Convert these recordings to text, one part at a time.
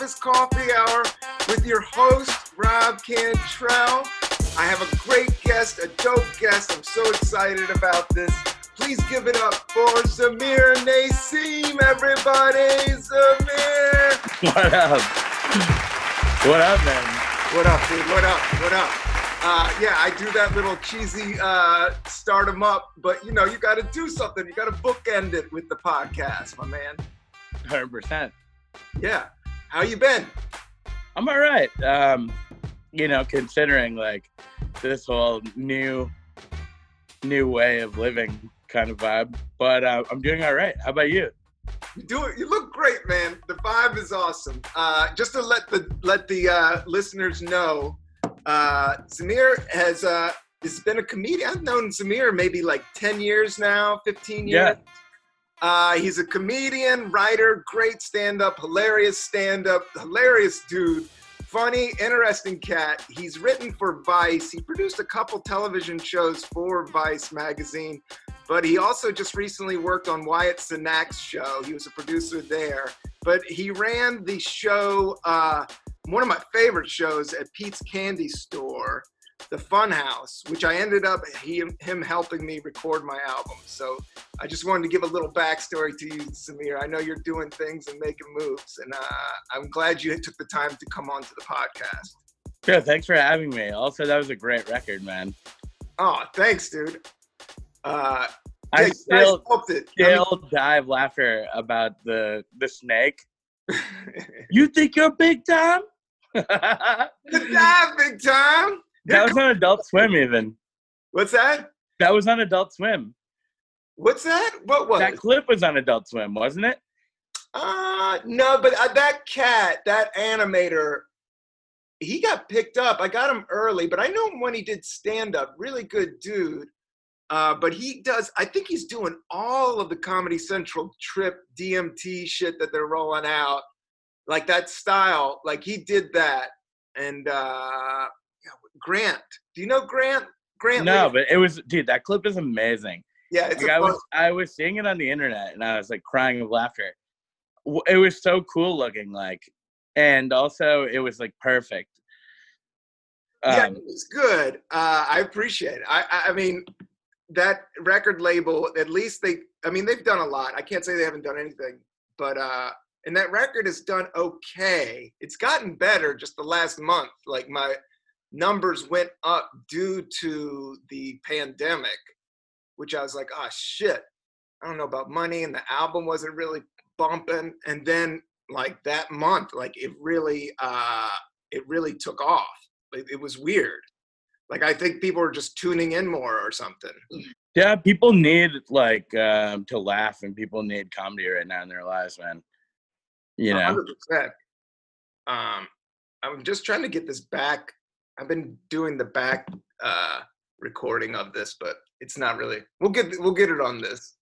the Coffee Hour with your host, Rob Cantrell. I have a great guest, a dope guest. I'm so excited about this. Please give it up for Zamir Nasim, everybody. Zamir. What up? What up, man? What up, dude? What up? What up? Uh, yeah, I do that little cheesy uh, start them up, but you know, you got to do something. You got to bookend it with the podcast, my man. 100%. Yeah. How you been? I'm all right. Um, you know, considering like this whole new new way of living kind of vibe, but uh, I'm doing all right. How about you? You do it. You look great, man. The vibe is awesome. Uh, just to let the let the uh, listeners know, uh, Zamir has uh, has been a comedian. I've known Zamir maybe like ten years now, fifteen years. Yeah. Uh, he's a comedian, writer, great stand-up, hilarious stand-up, hilarious dude, funny, interesting cat. He's written for Vice. He produced a couple television shows for Vice magazine, but he also just recently worked on Wyatt Cenac's show. He was a producer there, but he ran the show, uh, one of my favorite shows at Pete's Candy Store. The Funhouse, which I ended up he, him helping me record my album. So I just wanted to give a little backstory to you, Samir. I know you're doing things and making moves, and uh, I'm glad you took the time to come onto the podcast. Sure. Thanks for having me. Also, that was a great record, man. Oh, thanks, dude. Uh, I yeah, still it. I mean- still of laughter about the the snake. You think you're big time? Good job, big time. Was on Adult Swim, even. What's that? That was on Adult Swim. What's that? What was? That clip was on Adult Swim, wasn't it? Uh no, but uh, that cat, that animator, he got picked up. I got him early, but I know him when he did stand up. Really good dude. Uh, but he does. I think he's doing all of the Comedy Central trip DMT shit that they're rolling out, like that style. Like he did that. And uh, Grant, do you know Grant? Grant? No, Lee? but it was, dude. That clip is amazing. yeah, it's Like I was, I was seeing it on the internet, and I was like crying of laughter. It was so cool looking, like, and also it was like perfect. yeah, Um, it was good. Uh, I appreciate it. I, I, I mean, that record label, at least they, I mean, they've done a lot. I can't say they haven't done anything, but, uh, and that record has done okay. It's gotten better just the last month. Like my numbers went up due to the pandemic, which I was like, oh shit, I don't know about money. And the album wasn't really bumping. And then like that month, like it really, uh, it really took off. It, it was weird. Like I think people are just tuning in more or something. yeah, people need like um, to laugh, and people need comedy right now in their lives, man. You know, 100%. Um, I'm just trying to get this back. I've been doing the back uh, recording of this, but it's not really. We'll get we'll get it on this.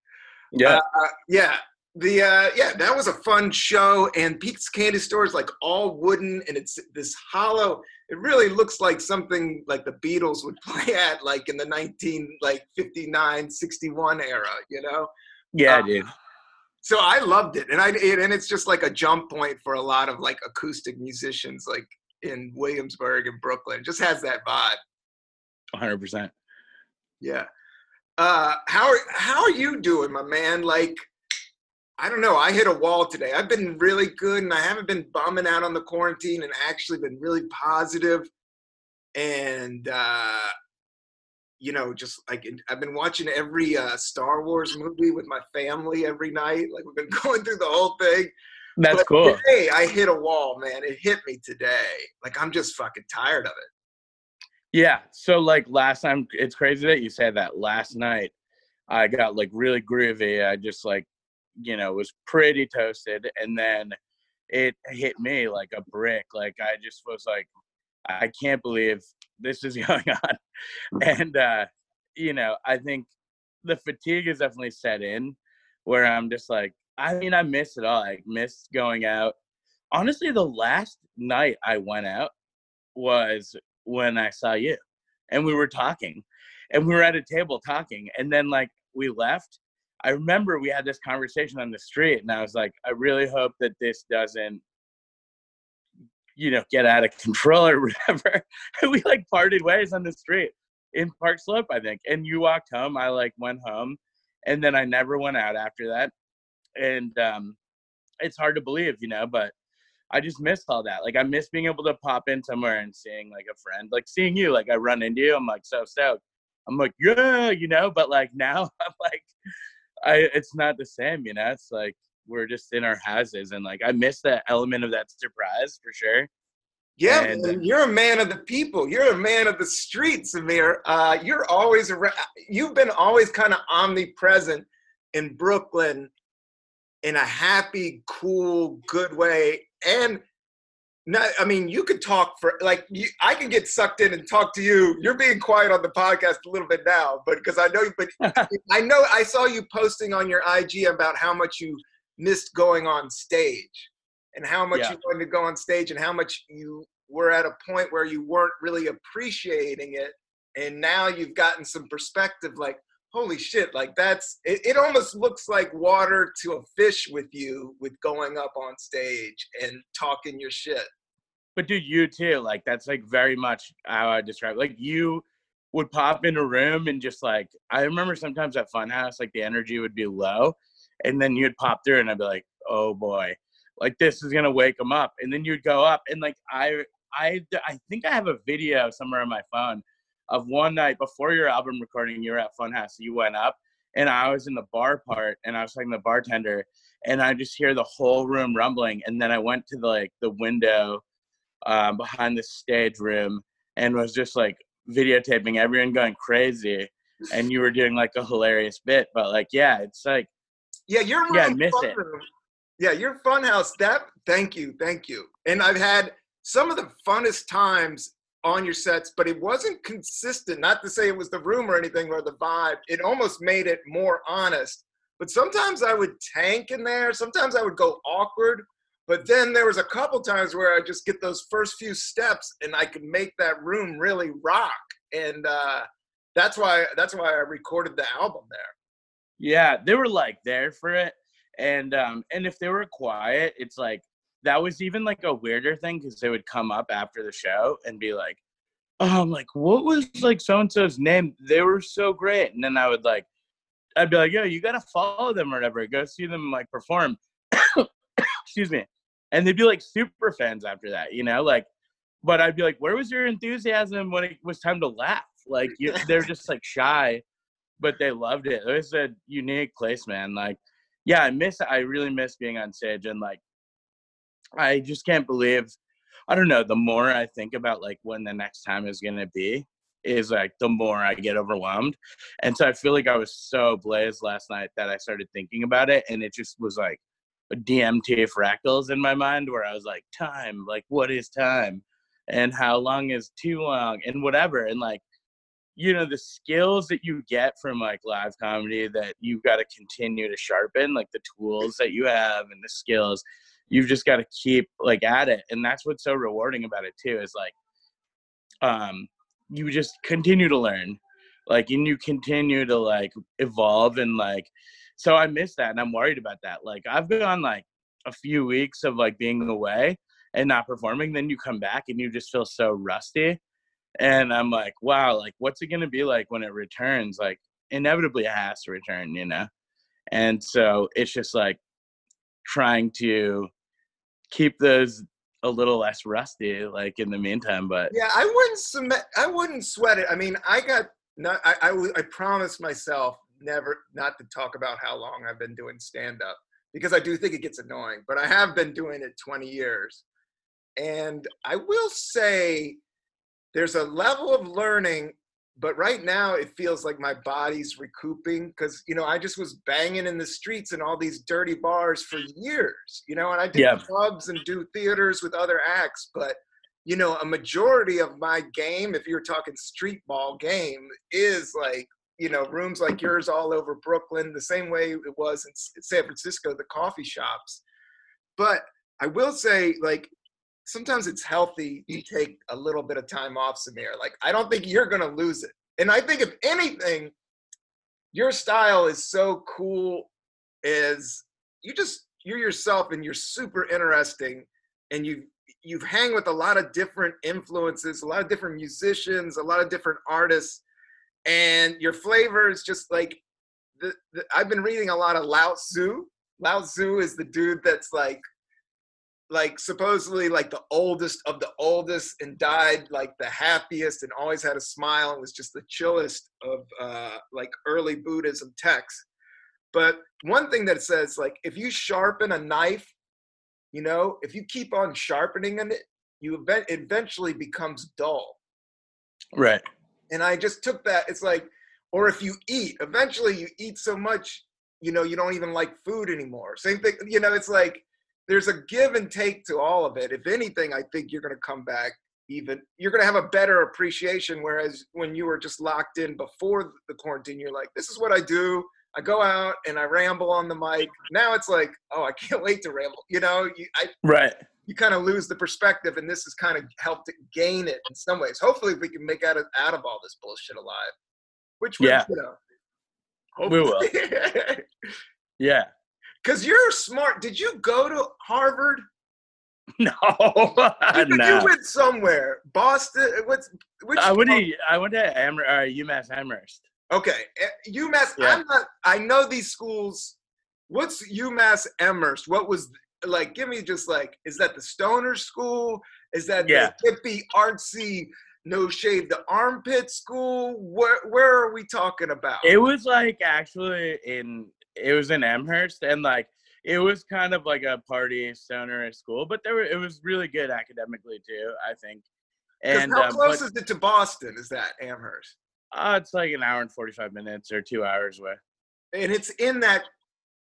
yeah, Uh, yeah. The uh, yeah, that was a fun show, and Pete's Candy Store is like all wooden, and it's this hollow. It really looks like something like the Beatles would play at, like in the 19 like 59, 61 era, you know. yeah, uh, dude. So I loved it, and I it, and it's just like a jump point for a lot of like acoustic musicians, like in Williamsburg and Brooklyn. Just has that vibe. 100. percent Yeah. Uh, how are how are you doing, my man? Like, I don't know. I hit a wall today. I've been really good, and I haven't been bumming out on the quarantine, and actually been really positive. And uh, you know, just like I've been watching every uh, Star Wars movie with my family every night. Like we've been going through the whole thing. That's But cool. Today I hit a wall, man. It hit me today. Like I'm just fucking tired of it. Yeah. So like last time, it's crazy that you said that. Last night, I got like really groovy. I just like, you know, was pretty toasted, and then it hit me like a brick. Like I just was like, I can't believe this is going on, and uh, you know, I think the fatigue is definitely set in, where I'm just like, I mean, I miss it all. I miss going out. Honestly, the last night I went out was when I saw you and we were talking and we were at a table talking and then like we left I remember we had this conversation on the street, and I was like, I really hope that this doesn't, you know, get out of control or whatever. and we like parted ways on the street in Park Slope, I think. And you walked home. I like went home, and then I never went out after that. And um, it's hard to believe, you know, but I just miss all that. Like I miss being able to pop in somewhere and seeing like a friend, like seeing you. Like I run into you, I'm like so stoked. I'm like yeah, you know. But like now, I'm like, I it's not the same, you know. It's like we're just in our houses, and like I miss that element of that surprise for sure. Yeah, and, man, you're a man of the people. You're a man of the streets, Amir. Uh, you're always around. You've been always kind of omnipresent in Brooklyn in a happy, cool, good way. And not, I mean, you could talk for like you, I can get sucked in and talk to you. You're being quiet on the podcast a little bit now, but because I know, you, but I know I saw you posting on your IG about how much you missed going on stage and how much yeah. you wanted to go on stage and how much you were at a point where you weren't really appreciating it and now you've gotten some perspective like holy shit like that's it, it almost looks like water to a fish with you with going up on stage and talking your shit. But dude you too like that's like very much how i describe like you would pop in a room and just like i remember sometimes at funhouse like the energy would be low and then you'd pop through and i'd be like oh boy. Like this is gonna wake them up and then you'd go up and like i i i think i have a video somewhere on my phone of one night before your album recording you were at funhouse you went up and i was in the bar part and i was talking to the bartender and i just hear the whole room rumbling and then i went to the like the window um, behind the stage room and was just like videotaping everyone going crazy and you were doing like a hilarious bit but like yeah it's like yeah you're really yeah miss it room yeah, your funhouse. That thank you, thank you. And I've had some of the funnest times on your sets, but it wasn't consistent. Not to say it was the room or anything or the vibe. It almost made it more honest. But sometimes I would tank in there. Sometimes I would go awkward. But then there was a couple times where I just get those first few steps and I could make that room really rock. And uh, that's why that's why I recorded the album there. Yeah, they were like there for it and um and if they were quiet it's like that was even like a weirder thing because they would come up after the show and be like oh i'm like what was like so and so's name? They were so great. And then i would like i'd be like yo you gotta follow them or whatever. Go see them like perform. Excuse me. And they'd be like super fans after that you know like but i'd be like where was your enthusiasm when it was time to laugh? Like you, they're just like shy but they loved it. It was a unique place man. Like yeah, I miss I really miss being on stage and like I just can't believe I don't know, the more I think about like when the next time is gonna be, is like the more I get overwhelmed. And so I feel like I was so blazed last night that I started thinking about it and it just was like a DMT fractals in my mind where I was like, time, like what is time? And how long is too long and whatever. And like you know the skills that you get from like live comedy that you've got to continue to sharpen like the tools that you have and the skills you've just got to keep like at it and that's what's so rewarding about it too is like um you just continue to learn like and you continue to like evolve and like so i miss that and i'm worried about that like i've gone like a few weeks of like being away and not performing then you come back and you just feel so rusty and i'm like wow like what's it going to be like when it returns? Like inevitably it has to return you know? And so it's just like trying to keep those a little less rusty like in the meantime but yeah i wouldn't submit i wouldn't sweat it. I mean i got not i i, I promised myself never not to talk about how long i've been doing stand up because i do think it gets annoying but i have been doing it 20 years. And i will say there's a level of learning but right now it feels like my body's recouping because you know i just was banging in the streets and all these dirty bars for years you know and i did yeah. clubs and do theaters with other acts but you know a majority of my game if you're talking street ball game is like you know rooms like yours all over brooklyn the same way it was in san francisco the coffee shops but i will say like sometimes it's healthy to mm. take a little bit of time off Samir. Like I don't think you're gonna lose it. And I think if anything, your style is so cool. Is you just you're yourself and you're super interesting, and you you've hang with a lot of different influences, a lot of different musicians, a lot of different artists, and your flavor is just like the, the I've been reading a lot of Lao Tzu. Lao Tzu is the dude that's like like supposedly like the oldest of the oldest and died like the happiest and always had a smile and was just the chillest of uh, like early Buddhism texts. But one thing that says like if you sharpen a knife, you know, if you keep on sharpening it, you event eventually becomes dull. Right. And I just took that. It's like, or if you eat, eventually you eat so much, you know, you don't even like food anymore. Same thing, you know, it's like there's a give and take to all of it. If anything, I think you're going to come back even you're going to have a better appreciation whereas when you were just locked in before the quarantine you're like this is what I do. I go out and I ramble on the mic. Now it's like, oh, I can't wait to ramble. You know, you, I, right. You kind of lose the perspective, and this has kind of helped gain it in some ways. Hopefully, we can make out of, out of all this bullshit alive. Which, we, yeah, you know, hopefully. we will. yeah, because you're smart. Did you go to Harvard? No, you, no. you went somewhere. Boston. What's which? I went to I went to uh, UMass Amherst. Okay, eh, UMass. Yeah. I'm not. I know these schools. What's UMass Amherst? What was like? Give me just like. Is that the stoner school? Is that yeah. the hippie artsy? No shave the armpit school. Where where are we talking about? It was like actually in it was in Amherst, and like it was kind of like a party stoner at school, but there were, it was really good academically too. I think. And how um, close but, is it to Boston? Is that Amherst? Uh, it's like an hour and forty-five minutes or two hours away. And it's in that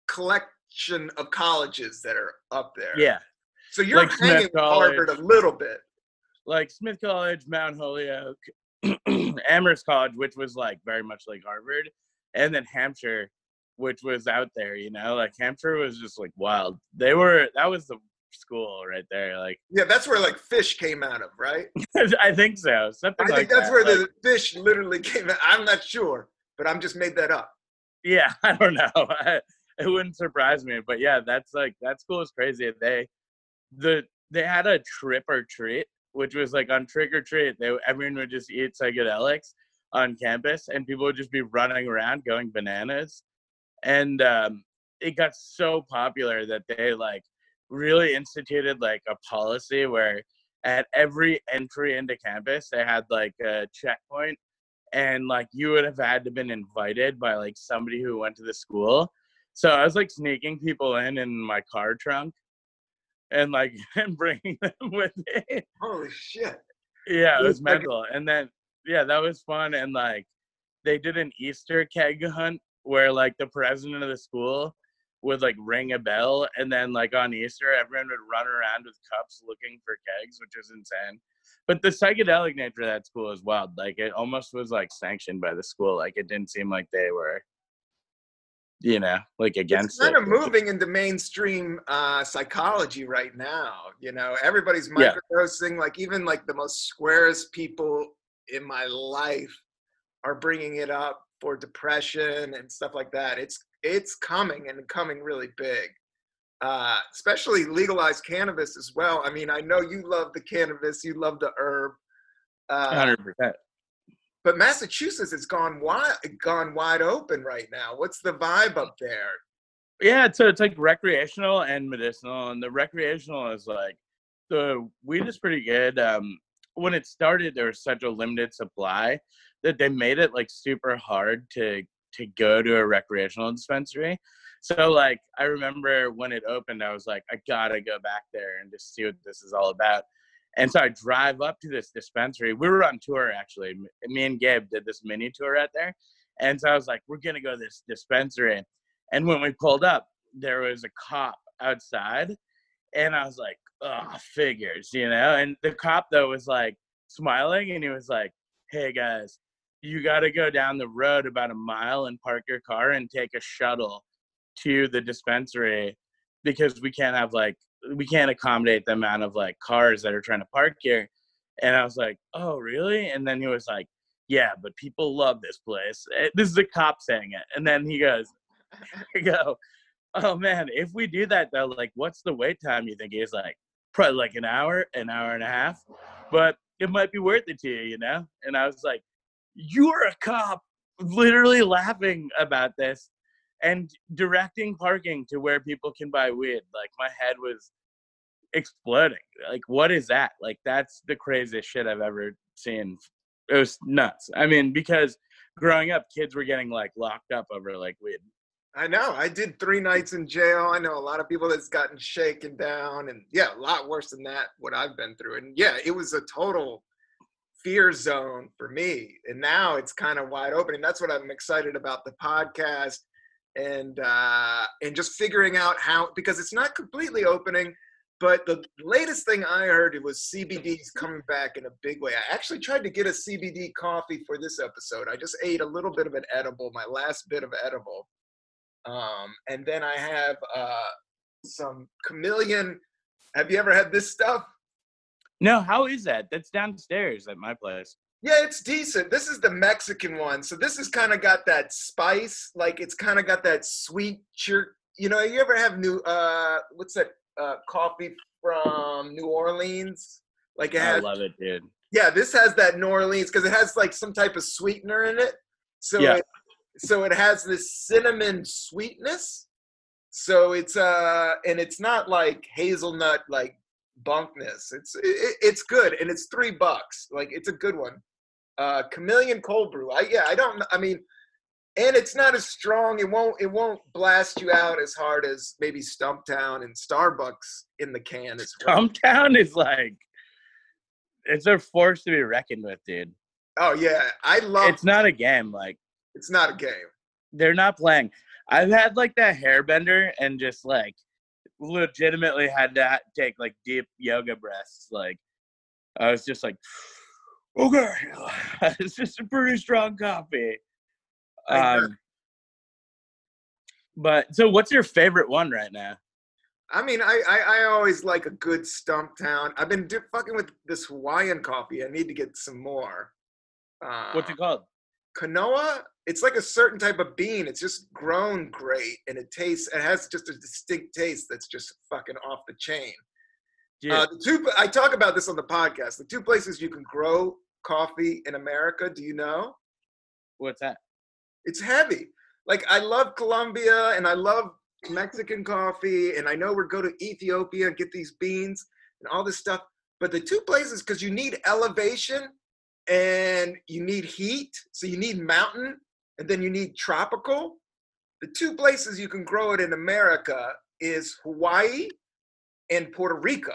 collection of colleges that are up there. Yeah. So you're like hanging with Harvard a little bit. Like Smith College, Mount Holyoke, Amherst College, which was like very much like Harvard, and then Hampshire, which was out there, you know, like Hampshire was just like wild. They were that was the school right there, like yeah, that's where like Phish came out of, right? I think so. Something I like think that's that. where like, the Phish literally came out. I'm not sure, but I'm just made that up. Yeah, I don't know. it wouldn't surprise me, but yeah, that's like that school is crazy. They the they had a trip or treat, which was like on trick or treat. They everyone would just eat psychedelics on campus, and people would just be running around going bananas and um, it got so popular that they like really instituted like a policy where at every entry into campus they had like a checkpoint and like you would have had to been invited by like somebody who went to the school. So i was like sneaking people in in my car trunk and like and bringing them with me. Holy shit. Yeah it was mental and then yeah that was fun and like they did an easter keg hunt where like the president of the school would like ring a bell and then like on Easter everyone would run around with cups looking for kegs, which is insane. But the psychedelic nature of that school is wild. Like it almost was like sanctioned by the school. Like it didn't seem like they were you know, like against it's kind it. of moving into mainstream uh, psychology right now. You know, everybody's microdosing. Yeah. Like even like the most squarest people in my life are bringing it up for depression and stuff like that. It's it's coming and coming really big. Uh, especially legalized cannabis as well. I mean, I know you love the cannabis, you love the herb. Uh, Hundred percent. But Massachusetts has gone wide, gone wide open right now. What's the vibe up there? Yeah, so it's like recreational and medicinal, and the recreational is like the weed is pretty good. Um, when it started, there was such a limited supply that they made it like super hard to to go to a recreational dispensary. So like I remember when it opened, I was like, I gotta go back there and just see what this is all about. And so I drive up to this dispensary. We were on tour actually. Me and Gabe did this mini tour out there. And so I was like, we're gonna go to this dispensary. And when we pulled up, there was a cop outside. And I was like, oh, figures, you know? And the cop though was like smiling and he was like, hey guys, you got to go down the road about a mile and park your car and take a shuttle to the dispensary because we can't have like we can't accommodate the amount of like cars that are trying to park here and i was like oh really and then he was like yeah, but people love this place. Eh, This is a cop saying it. And then he goes, I go, oh man, if we do that though, like, what's the wait time you think? He's like, probably like an hour, an hour and a half, but it might be worth it to you, you know? And I was like, you're a cop, literally laughing about this and directing parking to where people can buy weed. Like, my head was exploding. Like, what is that? Like, that's the craziest shit I've ever seen. It was nuts. I mean, because growing up, kids were getting like locked up over like weed. I know. I did three nights in jail. I know a lot of people that's gotten shaken down, and yeah, a lot worse than that. What I've been through, and yeah, it was a total fear zone for me. And now it's kind of wide open, and that's what I'm excited about the podcast, and uh, and just figuring out how because it's not completely opening. But the latest thing I heard was CBD's coming back in a big way. I actually tried to get a CBD coffee for this episode. I just ate a little bit of an edible, my last bit of edible. Um, and then I have uh, some chameleon. Have you ever had this stuff? No, how is that? That's downstairs at my place. Yeah, it's decent. This is the Mexican one. So this has kind of got that spice, like it's kind of got that sweet. You know, you ever have new uh what's that uh coffee from New Orleans? Like it I love it, dude. Yeah, this has that New Orleans because it has like some type of sweetener in it. So Yeah. it, so it has this cinnamon sweetness. So it's uh and it's not like hazelnut like bunkness. It's it, it's good and it's three bucks. Like it's a good one. Uh, chameleon cold brew. I yeah I don't. I mean, and it's not as strong. It won't it won't blast you out as hard as maybe Stumptown and Starbucks in the can as well. Stumptown is like, it's a force to be reckoned with, dude. Oh yeah, I love. It's not a game. Like, It's not a game. they're not playing. I've had like that hairbender and just like legitimately had to take like deep yoga breaths. Like, I was just like, okay, it's just a pretty strong coffee. Um, but so, what's your favorite one right now? I mean, I, I I always like a good Stumptown. I've been do, fucking with this Hawaiian coffee. I need to get some more. Uh, What's it called? Kona? It's like a certain type of bean. It's just grown great, and it tastes. It has just a distinct taste that's just fucking off the chain. Dude, Uh, the two I talk about this on the podcast. The two places you can grow coffee in America. Do you know? what's that? It's heavy. Like I love Colombia and I love Mexican coffee, and I know we're go to Ethiopia and get these beans and all this stuff. But the two places, because you need elevation and you need heat, so you need mountain and then you need tropical. The two places you can grow it in America is Hawaii and Puerto Rico.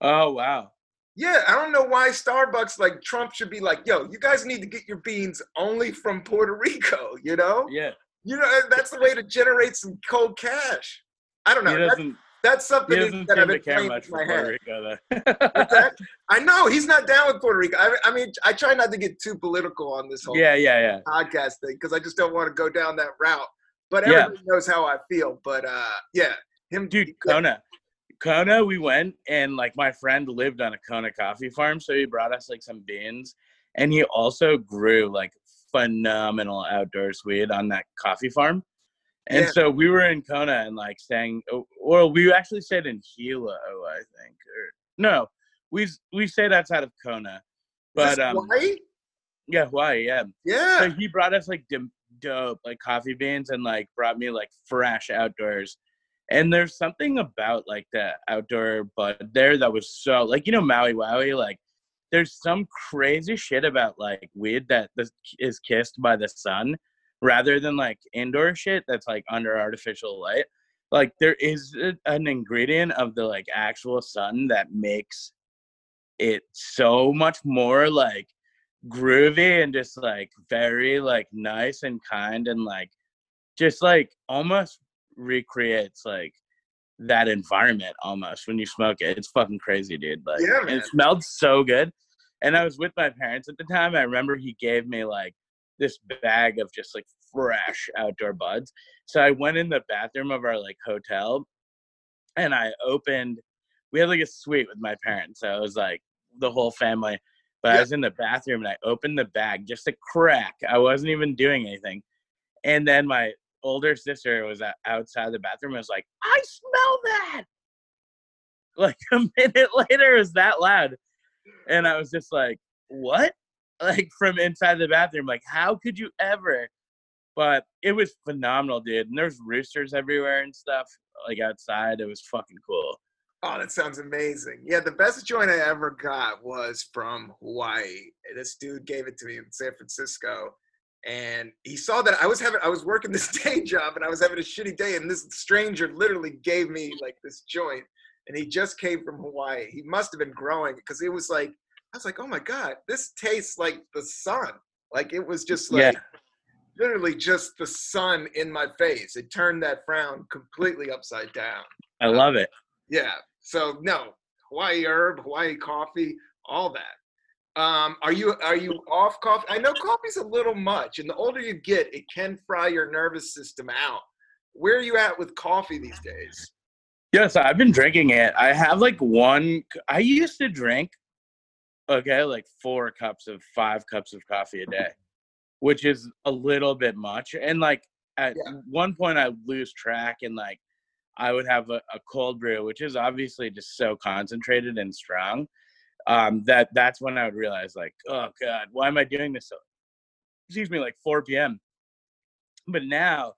Oh wow. Yeah, I don't know why Starbucks like Trump should be like, yo, you guys need to get your beans only from Puerto Rico, you know? Yeah, You know, that's the way to generate some cold cash. I don't know. he doesn't. That's something that I've to been playing much with my head. Rico, What's though. that? I know he's not down with Puerto Rico. I, I mean, I try not to get too political on this whole yeah, yeah, yeah. podcast thing because I just don't want to go down that route. But Yeah. everybody knows how I feel. But uh, yeah, him, Dude, yeah, Kona. Kona, we went and like my friend lived on a Kona coffee farm, so he brought us like some beans, and he also grew like phenomenal outdoor weed on that coffee farm. And Yeah. so we were in Kona and like staying. Well, we actually stayed in Hilo, I think. Or no, we we stayed outside of Kona, but um, Hawaii? yeah, Hawaii, yeah. Yeah, So he brought us like dim- dope like coffee beans and like brought me like fresh outdoors. And there's something about like the outdoor bud there that was so like you know Maui Wowie like there's some crazy shit about like weed that is kissed by the sun rather than like indoor shit that's like under artificial light. Like there is a- an ingredient of the like actual sun that makes it so much more like groovy and just like very like nice and kind and like just like almost recreates like that environment almost when you smoke it. It's fucking crazy, dude. Like Yeah, it smelled so good. And I was with my parents at the time. I remember he gave me like this bag of just like fresh outdoor buds. So I went in the bathroom of our like hotel and I opened we had like a suite with my parents. So it was like the whole family But I was in the bathroom and I opened the bag just a crack. I wasn't even doing anything. And then my older sister was outside the bathroom and was like, I smell that. Like a minute later, it was that loud. And I was just like, what? Like from inside the bathroom, like, how could you ever? But it was phenomenal, dude. And there's roosters everywhere and stuff, like outside. It was fucking cool. Oh, that sounds amazing. Yeah, the best joint I ever got was from Hawaii. This dude gave it to me in San Francisco. And he saw that I was having I was working this day job and I was having a shitty day and this stranger literally gave me like this joint and he just came from Hawaii. He must have been growing because it was like I was like, "Oh my god, this tastes like the sun." Like it was just like Yeah. literally just the sun in my face. It turned that frown completely upside down. I love it. Yeah. So no, Hawaii herb, Hawaii coffee, all that. Um, are you are you off coffee? I know coffee's a little much, and the older you get, it can fry your nervous system out. Where are you at with coffee these days? Yes, I've been drinking it. I have like one. I used to drink, okay, like four cups of five cups of coffee a day, which is a little bit much. And like at Yeah. one point, I lose track and like I would have a, a cold brew, which is obviously just so concentrated and strong. Um, that that's when I would realize like, oh god, why am I doing this? So, excuse me, like 4 p.m. But now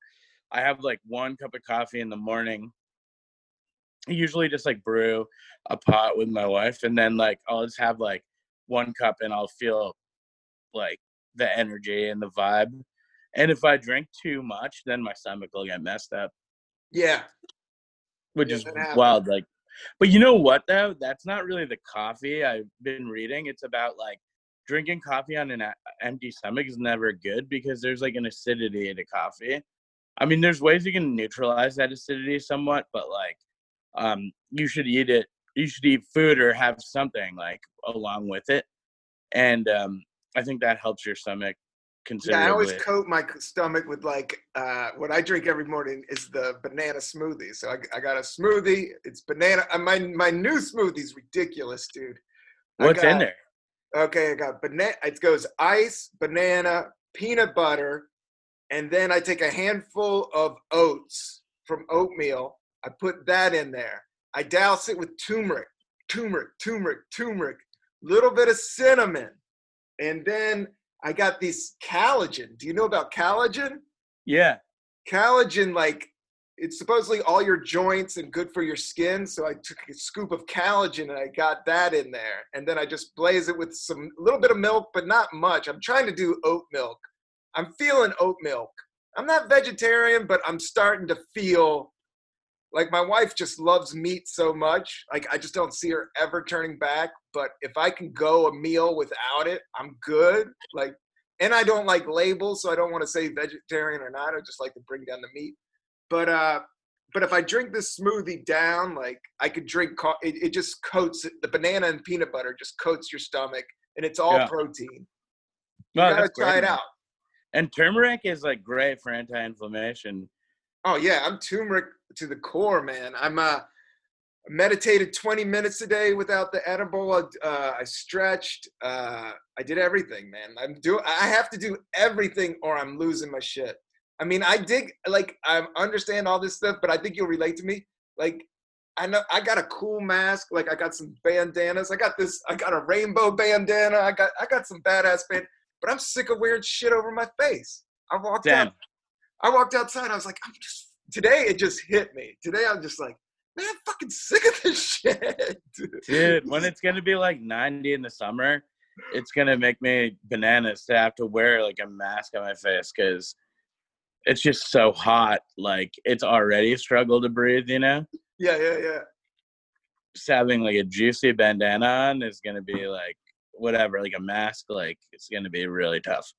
I have like one cup of coffee in the morning I usually just like brew a pot with my wife and then like I'll just have like one cup and I'll feel like the energy and the vibe. And if I drink too much, then my stomach will get messed up, Yeah. which is wild. Like, but you know what though? That's not really the coffee I've been reading. It's about like drinking coffee on an a- empty stomach is never good because there's like an acidity to coffee. I mean, there's ways you can neutralize that acidity somewhat, but like, um, you should eat it. You should eat food or have something like along with it, and um, I think that helps your stomach Yeah, considerably. I always coat my stomach with like uh, what I drink every morning is the banana smoothie. So I, I got a smoothie. It's banana. Uh, my my new smoothie's ridiculous, dude. I What's in got- there? Okay, I got banana. It goes ice, banana, peanut butter, and then I take a handful of oats from oatmeal. I put that in there. I douse it with turmeric, turmeric, turmeric, turmeric, little bit of cinnamon, and then I got this collagen. Do you know about collagen? Yeah, Collagen, like it's supposedly all your joints and good for your skin. So I took a scoop of collagen and I got that in there. And then I just blaze it with some little bit of milk, but not much. I'm trying to do oat milk. I'm feeling oat milk. I'm not vegetarian, but I'm starting to feel like my wife just loves meat so much. Like I just don't see her ever turning back. But if I can go a meal without it, I'm good. Like, and I don't like labels, so I don't want to say vegetarian or not. I just like to bring down the meat. But uh, but if I drink this smoothie down, like I could drink, co- it, it just coats it- the banana and peanut butter just coats your stomach, and it's all Yeah. protein. You No, gotta try great, it out. And turmeric is like great for anti-inflammation. Oh yeah, I'm turmeric to the core, man. I'm uh meditated 20 minutes a day without the edible. I, uh, I stretched. Uh, I did everything, man. I'm do. I have to do everything, or I'm losing my shit. I mean, I dig like I understand all this stuff, but I think you'll relate to me. Like, I know I got a cool mask. Like, I got some bandanas. I got this. I got a rainbow bandana. I got I got some badass band. But I'm sick of wearing shit over my face. I walked out. I walked outside. I was like, I'm just today. It just hit me. Today, I'm just like, man, I'm fucking sick of this shit. Dude, when it's gonna be like 90 in the summer, it's gonna make me bananas to have to wear like a mask on my face because it's just so hot. Like it's already a struggle to breathe, you know. yeah, yeah, yeah. Just having like a juicy bandana on is gonna be like whatever, like a mask, like it's gonna be really tough.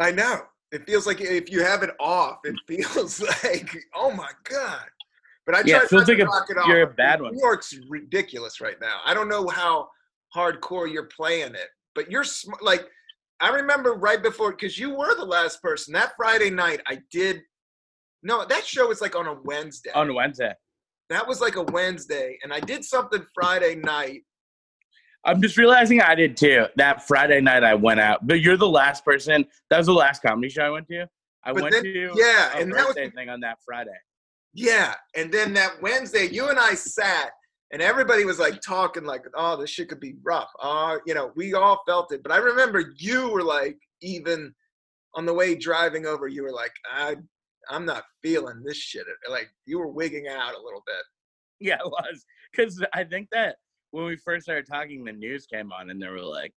I know. It feels like if you have it off, it feels like, oh my god. But I try Yeah, it feels to like a- it off. you're a bad one. New York's ridiculous right now. I don't know how hardcore you're playing it, but you're sm- like, I remember right before because you were the last person that Friday night. I did. No, that show was like on a Wednesday. On Wednesday. that was like a Wednesday, and I did something Friday night. I'm just realizing I did too. That Friday night I went out, but you're the last person. That was the last comedy show I went to. I But went then- to yeah, and that was- thing on that Friday. Yeah, and then that Wednesday, you and I sat, and everybody was like talking, like, "Oh, this shit could be rough." Oh, you know, we all felt it. But I remember you were like, even on the way driving over, you were like, "I, I'm not feeling this shit." Like you were wigging out a little bit. Yeah, it was because I think that when we first started talking, the news came on and they were like,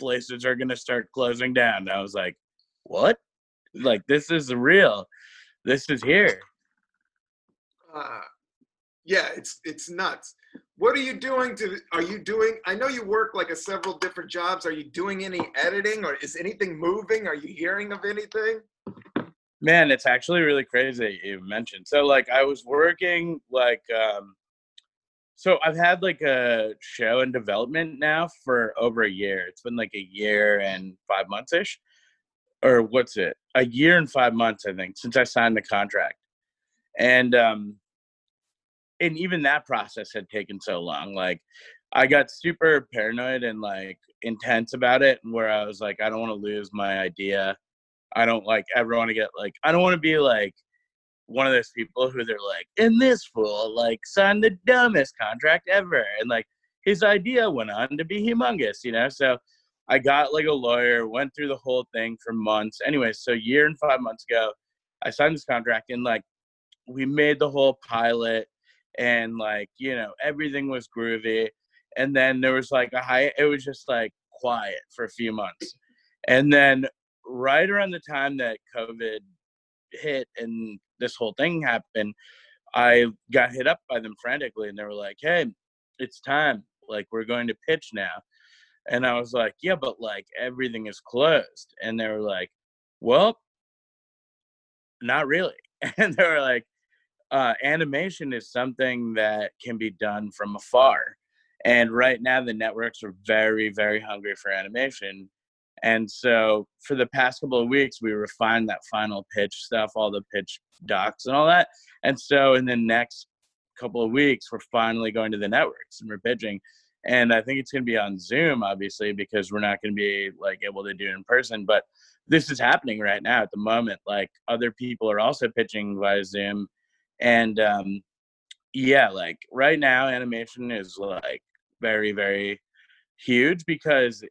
places are gonna start closing down. And I was like, what? Like this is real. This is here. Uh, yeah, it's it's nuts. What are you doing to? Are you doing? I know you work like a several different jobs. Are you doing any editing, or is anything moving? Are you hearing of anything? Man, it's actually really crazy you mentioned. So like I was working like um so I've had like a show in development now for over a year. It's been like a year and five months ish. Or what's it? A year and five months, I think, since I signed the contract. And um and even that process had taken so long. Like I got super paranoid and like intense about it where I was like, I don't want to lose my idea. I don't like ever want to get like I don't want to be like one of those people who they're like, and this fool like signed the dumbest contract ever. And like his idea went on to be humongous, you know? So I got like a lawyer, went through the whole thing for months. Anyway, so year and five months ago, I signed this contract and like we made the whole pilot and like, you know, everything was groovy. And then there was like a high it was just like quiet for a few months. And then right around the time that COVID hit and this whole thing happened, I got hit up by them frantically and they were like, Hey, it's time. Like we're going to pitch now. And I was like, Yeah, but like everything is closed. And they were like, Well, not really. And they were like, uh, animation is something that can be done from afar. And right now, the networks are very, very hungry for animation. And so, for the past couple of weeks, we refined that final pitch stuff, all the pitch docs and all that. And so, in the next couple of weeks, we're finally going to the networks and we're pitching. And I think it's going to be on Zoom, obviously, because we're not going to be like able to do it in person. But this is happening right now at the moment. Like other people are also pitching via Zoom and um yeah like right now animation is like very very huge because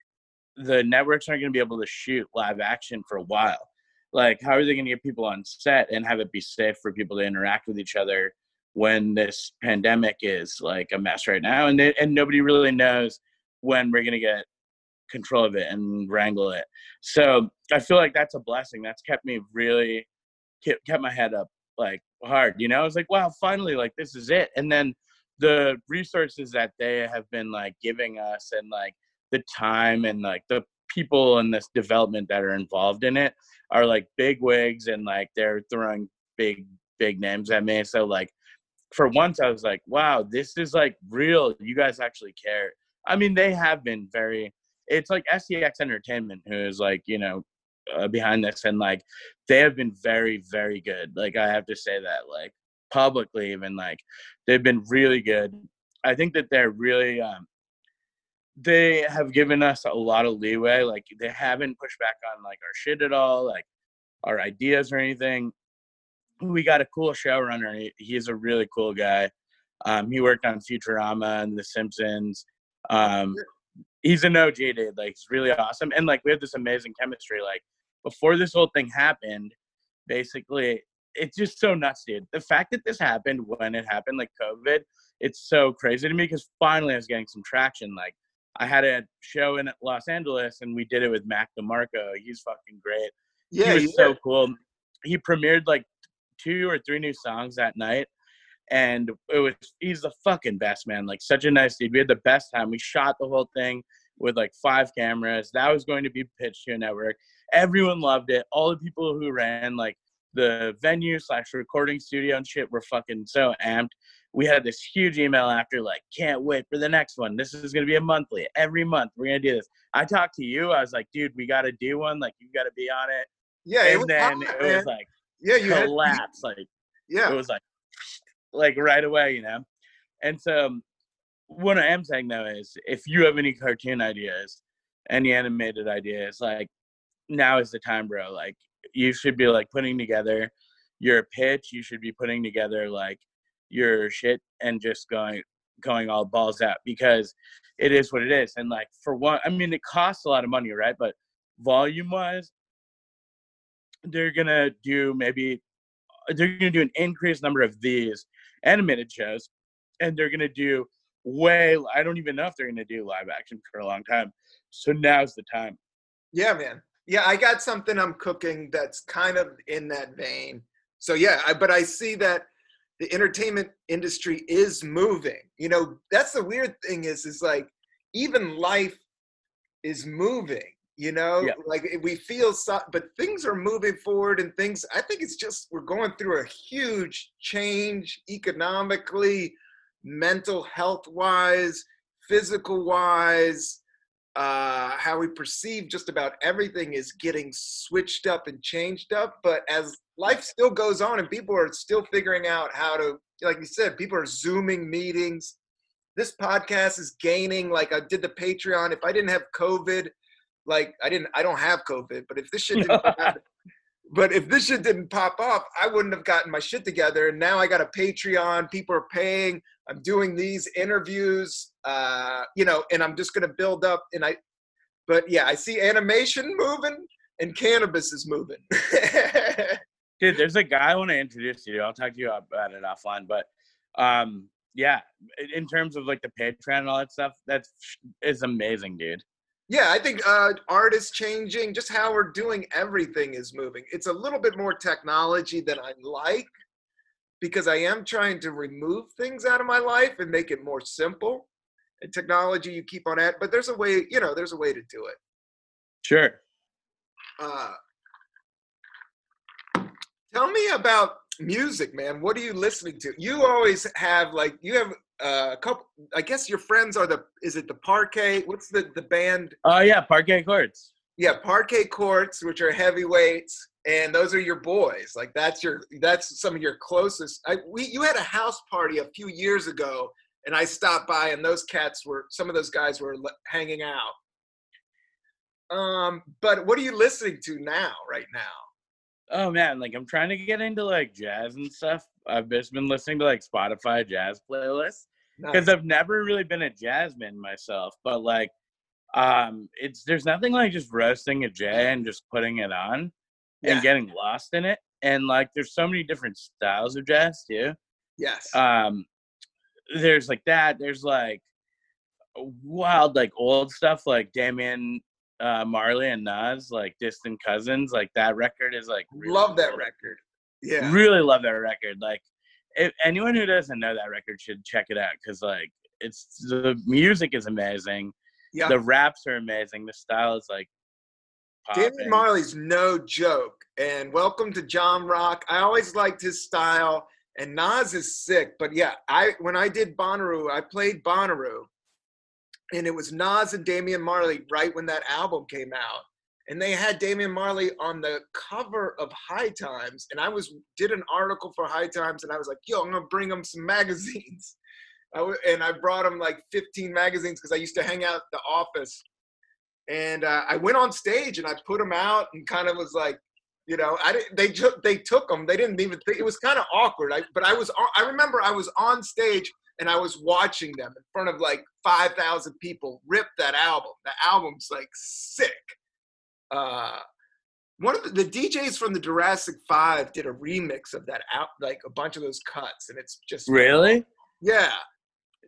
the networks aren't going to be able to shoot live action for a while. Like how are they going to get people on set and have it be safe for people to interact with each other when this pandemic is like a mess right now? And they, and nobody really knows when we're going to get control of it and wrangle it. So i feel like that's a blessing. That's kept me really kept, kept my head up like hard you know? I was like wow finally like this is it. And then the resources that they have been like giving us and like the time and like the people in this development that are involved in it are like big wigs and like they're throwing big big names at me. So like for once i was like wow this is like real. You guys actually care. I mean they have been very it's like SEX Entertainment who is like you know uh, behind this and like they have been very very good. Like i have to say that like publicly even like they've been really good. I think that they're really um they have given us a lot of leeway like they haven't pushed back on like our shit at all like our ideas or anything. We got a cool showrunner he, he's a really cool guy. Um he worked on futurama and the simpsons. Um he's an og dude like he's really awesome and like we have this amazing chemistry like before this whole thing happened basically it's just so nuts dude. The fact that this happened when it happened like covid it's so crazy to me because finally i was getting some traction like i had a show in los angeles and we did it with mac demarco he's fucking great. Yeah, he was so cool. He premiered like two or three new songs that night and it was he's the fucking best man like such a nice dude. We had the best time. We shot the whole thing with like five cameras. That was going to be pitched to a network. Everyone loved it. All the people who ran like the venue slash recording studio and shit were fucking so amped we had this huge email after like can't wait for the next one this is going to be a monthly every month we're going to do this i talked to you i was like dude we got to do one like you got to be on it Yeah, it and was then hot, it man. was like yeah, you had collapse like yeah. it was like like right away you know and so um, what I am saying though is, if you have any cartoon ideas, any animated ideas, like now is the time, bro. Like you should be like putting together your pitch. You should be putting together like your shit and just going going all balls out because it is what it is. And like for one, I mean, it costs a lot of money, right? But volume wise, they're gonna do maybe uh, they're gonna do an increased number of these animated shows, and they're gonna do way. I don't even know if they're gonna do live action for a long time. So now's the time. Yeah, man. Yeah, I got something I'm cooking that's kind of in that vein. So yeah, I, but I see that the entertainment industry is moving. You know, that's the weird thing is is like even life is moving. You know, Yeah. like we feel so, but things are moving forward and things. I think it's just we're going through a huge change economically, mental health wise, physical wise. Uh, how we perceive just about everything is getting switched up and changed up. But as life still goes on and people are still figuring out how to, like you said, people are zooming meetings. This podcast is gaining. Like I did the Patreon. If I didn't have COVID, like I didn't, I don't have COVID. But if this shit didn't, happen- but if this shit didn't pop up, I wouldn't have gotten my shit together. And now I got a Patreon. People are paying. I'm doing these interviews. Uh, you know, and I'm just gonna build up. And I, but yeah, I see animation moving and cannabis is moving. Dude, there's a guy I want to introduce you to. I'll talk to you about it offline. But um, yeah, in- terms of like the Patreon and all that stuff, that's is amazing, dude. yeah, I think uh, art is changing. Just how we're doing everything is moving. It's a little bit more technology than I like because I am trying to remove things out of my life and make it more simple. And technology, you keep on at, but there's a way. You know, there's a way to do it. Sure. Uh, tell me about music, man. What are you listening to? You always have like you have uh, a couple. I guess your friends are the. Is it the Parquet? What's the the band? Oh yeah, Parquet Courts. Yeah, Parquet Courts, which are heavyweights, and those are your boys. Like that's your that's some of your closest. I, we you had a house party a few years ago, and I stopped by, and those cats were some of those guys were hanging out. Um, but what are you listening to now, right now? Oh man, like I'm trying to get into like jazz and stuff. I've just been listening to like Spotify jazz playlists because Nice. I've never really been a jazzman myself. But like, um, it's there's nothing like just roasting a J and just putting it on Yeah. and getting lost in it. And like, there's so many different styles of jazz too. Yes. Um, there's like that. There's like wild like old stuff like Damian uh, Marley and Nas, like distant cousins. Like that record is like really Love that cool. record. Yeah. Really love that record. Like if anyone who doesn't know that record should check it out because like it's the music is amazing. Yeah. The raps are amazing. The style is like popping. Marley's no joke. And welcome to Jamrock. I always liked his style. And Nas is sick. But yeah, I when I did Bonnaroo, I played Bonnaroo. And it was Nas and Damian Marley right when that album came out. And they had Damian Marley on the cover of High Times. And I was did an article for High Times and I was like, yo, I'm gonna bring him some magazines. I w- and I brought him like 15 magazines because I used to hang out at the office and uh, I went on stage and I put them out and kind of was like, you know, I didn't. They took they took them. They didn't even. think It was kind of awkward. I, but I was. on- I remember I was on stage and I was watching them in front of like five thousand people rip that album. The album's like sick. Uh, one of the, the DJs from the Jurassic Five did a remix of that out, like a bunch of those cuts, and it's just Really? yeah.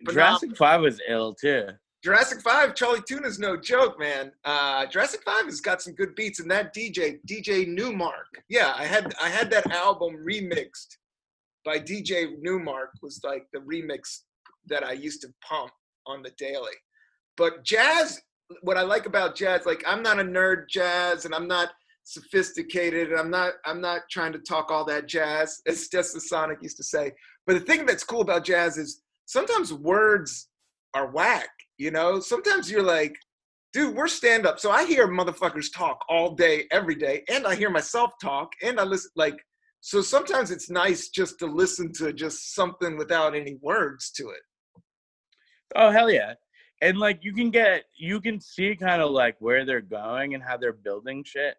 Phenomenal. Jurassic Five was ill too. Jurassic Five, Chali 2na's no joke, man. Uh, Jurassic Five has got some good beats, and that DJ, DJ Nu-Mark, yeah, I had I had that album remixed by DJ Nu-Mark was like the remix that I used to pump on the daily. But jazz, what I like about jazz, like I'm not a nerd jazz, and I'm not sophisticated, and I'm not I'm not trying to talk all that jazz. It's just as Sonic used to say. But the thing that's cool about jazz is sometimes words are whack. You know, sometimes you're like, dude, we're stand up. So I hear motherfuckers talk all day, every day, and I hear myself talk, and I listen. Like, so sometimes it's nice just to listen to just something without any words to it. Oh hell yeah. And like you can get you can see kind of like where they're going and how they're building shit.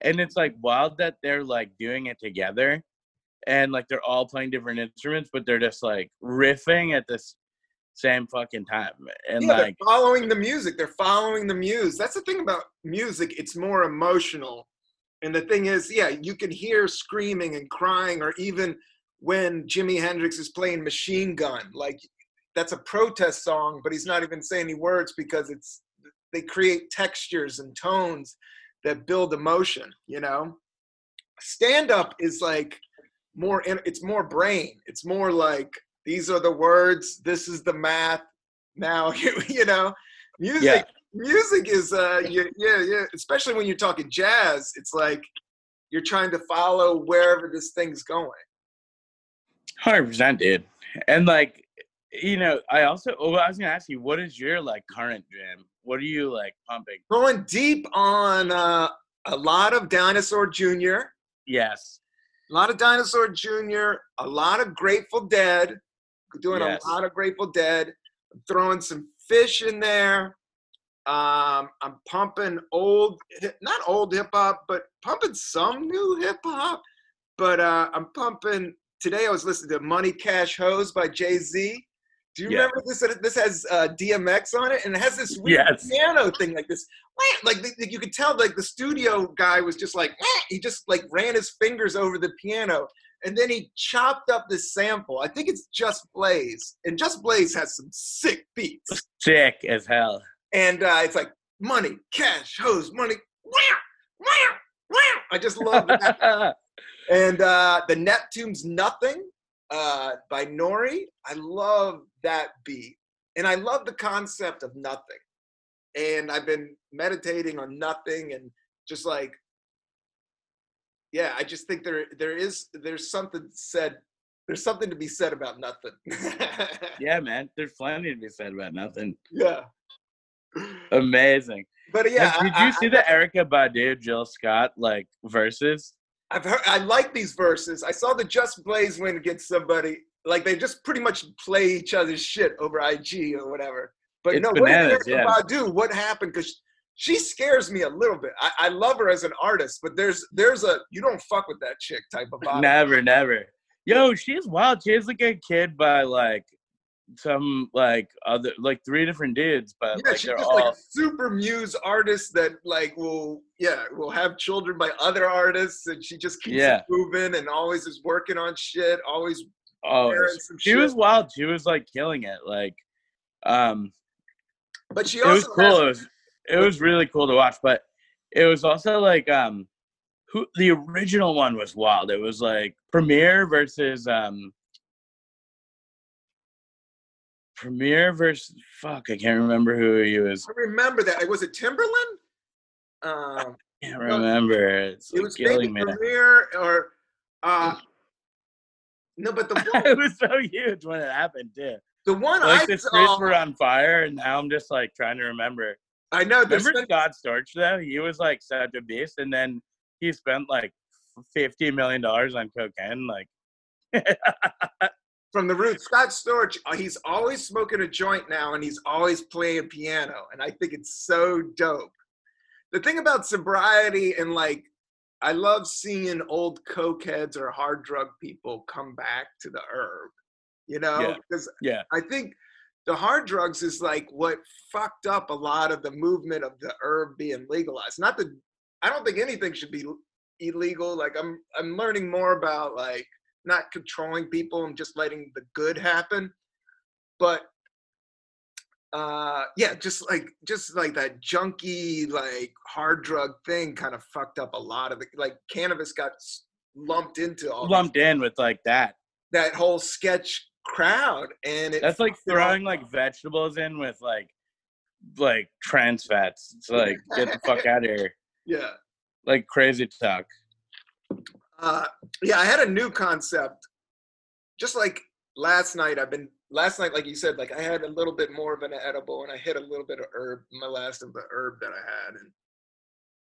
And it's like wild that they're like doing it together and like they're all playing different instruments, but they're just like riffing at this same fucking time. And yeah, like following the music. They're following the muse. That's the thing about music. It's more emotional. And the thing is, yeah, you can hear screaming and crying, or even when Jimi Hendrix is playing Machine Gun, like that's a protest song, but he's not even saying any words because it's they create textures and tones that build emotion. You know, stand up is like more. It's more brain. It's more like these are the words. This is the math. Now you know, music. Yeah. Music is uh yeah yeah yeah. Especially when you're talking jazz, it's like you're trying to follow wherever this thing's going. Hundred percent, dude. And like, you know, I also oh, I was gonna ask you, what is your like current jam? What are you like pumping? Going deep on uh, a lot of Dinosaur Jr. Yes. A lot of Dinosaur Jr. A lot of Grateful Dead. Doing yes. a lot of Grateful Dead. Throwing some Phish in there. Um, I'm pumping old, not old hip hop, but pumping some new hip hop. But uh, I'm pumping today I was listening to Money Cash Hoes by Jay Z. Do you yeah. remember this? This has uh, DMX on it, and it has this weird yes. piano thing, like this. Like you could tell, like the studio guy was just like he just like ran his fingers over the piano, and then he chopped up this sample. I think it's Just Blaze, and Just Blaze has some sick beats. Sick as hell. And uh, it's like money, cash, hose, money. I just love that. And uh, the Neptune's Nothing uh, by Nori. I love that beat. And I love the concept of nothing. And I've been meditating on nothing and just like, yeah, I just think there there is there's something said there's something to be said about nothing. yeah, man. There's plenty to be said about nothing. Yeah. Amazing. But yeah, did you I, see I, the Erykah Badu Jill Scott like Verzuz? I've heard I like these verses. I saw the Just Blaze win against somebody. Like they just pretty much play each other's shit over IG or whatever. But it's no, bananas, what did yeah. Badu? What happened? Because she scares me a little bit. I, I, love her as an artist, but there's there's a you don't fuck with that chick type of vibe. Never, never. Yo, she's wild. She's like a kid by like some like other like three different dudes, but yeah, like, she's just all... like super muse artist that like will yeah will have children by other artists, and she just keeps yeah. moving and always is working on shit. Always oh, she shit. was wild. She was like killing it. Like, um, but she it was cool. Has... it was it was really cool to watch, but it was also like um who the original one was wild. It was like Premier versus um Premier versus fuck, I can't remember who he was. I remember that. Was it Timbaland? Um, I can't remember. It's it like was maybe me. Premier or uh, no, but the one, it was so huge when it happened too. The one like I the streets were on fire, and now I'm just like trying to remember. I know. Remember been... Scott Storch though? He was like such a beast, and then he spent like fifty million dollars on cocaine. Like from the roots. Scott Storch, uh, he's always smoking a joint now and he's always playing piano. And I think it's so dope. The thing about sobriety and like, I love seeing old cokeheads or hard drug people come back to the herb, you know? Yeah. Because yeah. I think the hard drugs is like what fucked up a lot of the movement of the herb being legalized. Not that I don't think anything should be illegal. Like I'm I'm learning more about like not controlling people and just letting the good happen. But uh yeah, just like just like that junky like hard drug thing kind of fucked up a lot of the like cannabis got lumped into all lumped in with like that. that whole sketch crowd and that's like throwing like vegetables in with like like trans fats it's like get the fuck out of here. Yeah. Like crazy talk uh, yeah, I had a new concept. Just like last night, I've been last night, like you said, like I had a little bit more of an edible, and I hit a little bit of herb, my last of the herb that I had, and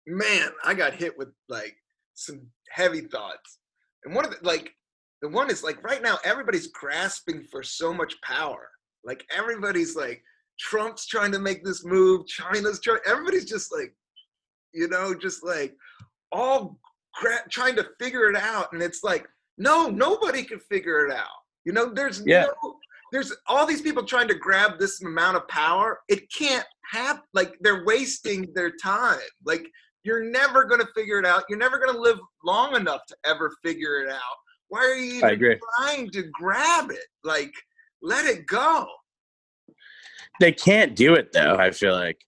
man, I got hit with like some heavy thoughts. And one of the like the one is like right now everybody's grasping for so much power. Like everybody's like, Trump's trying to make this move, China's trying, everybody's just like, you know, just like all trying to figure it out. And it's like, no, nobody can figure it out. You know, there's Yeah. no, there's all these people trying to grab this amount of power. It can't happen. Like they're wasting their time. Like you're never going to figure it out. You're never going to live long enough to ever figure it out. Why are you even trying to grab it? Like, let it go. they can't do it though i feel like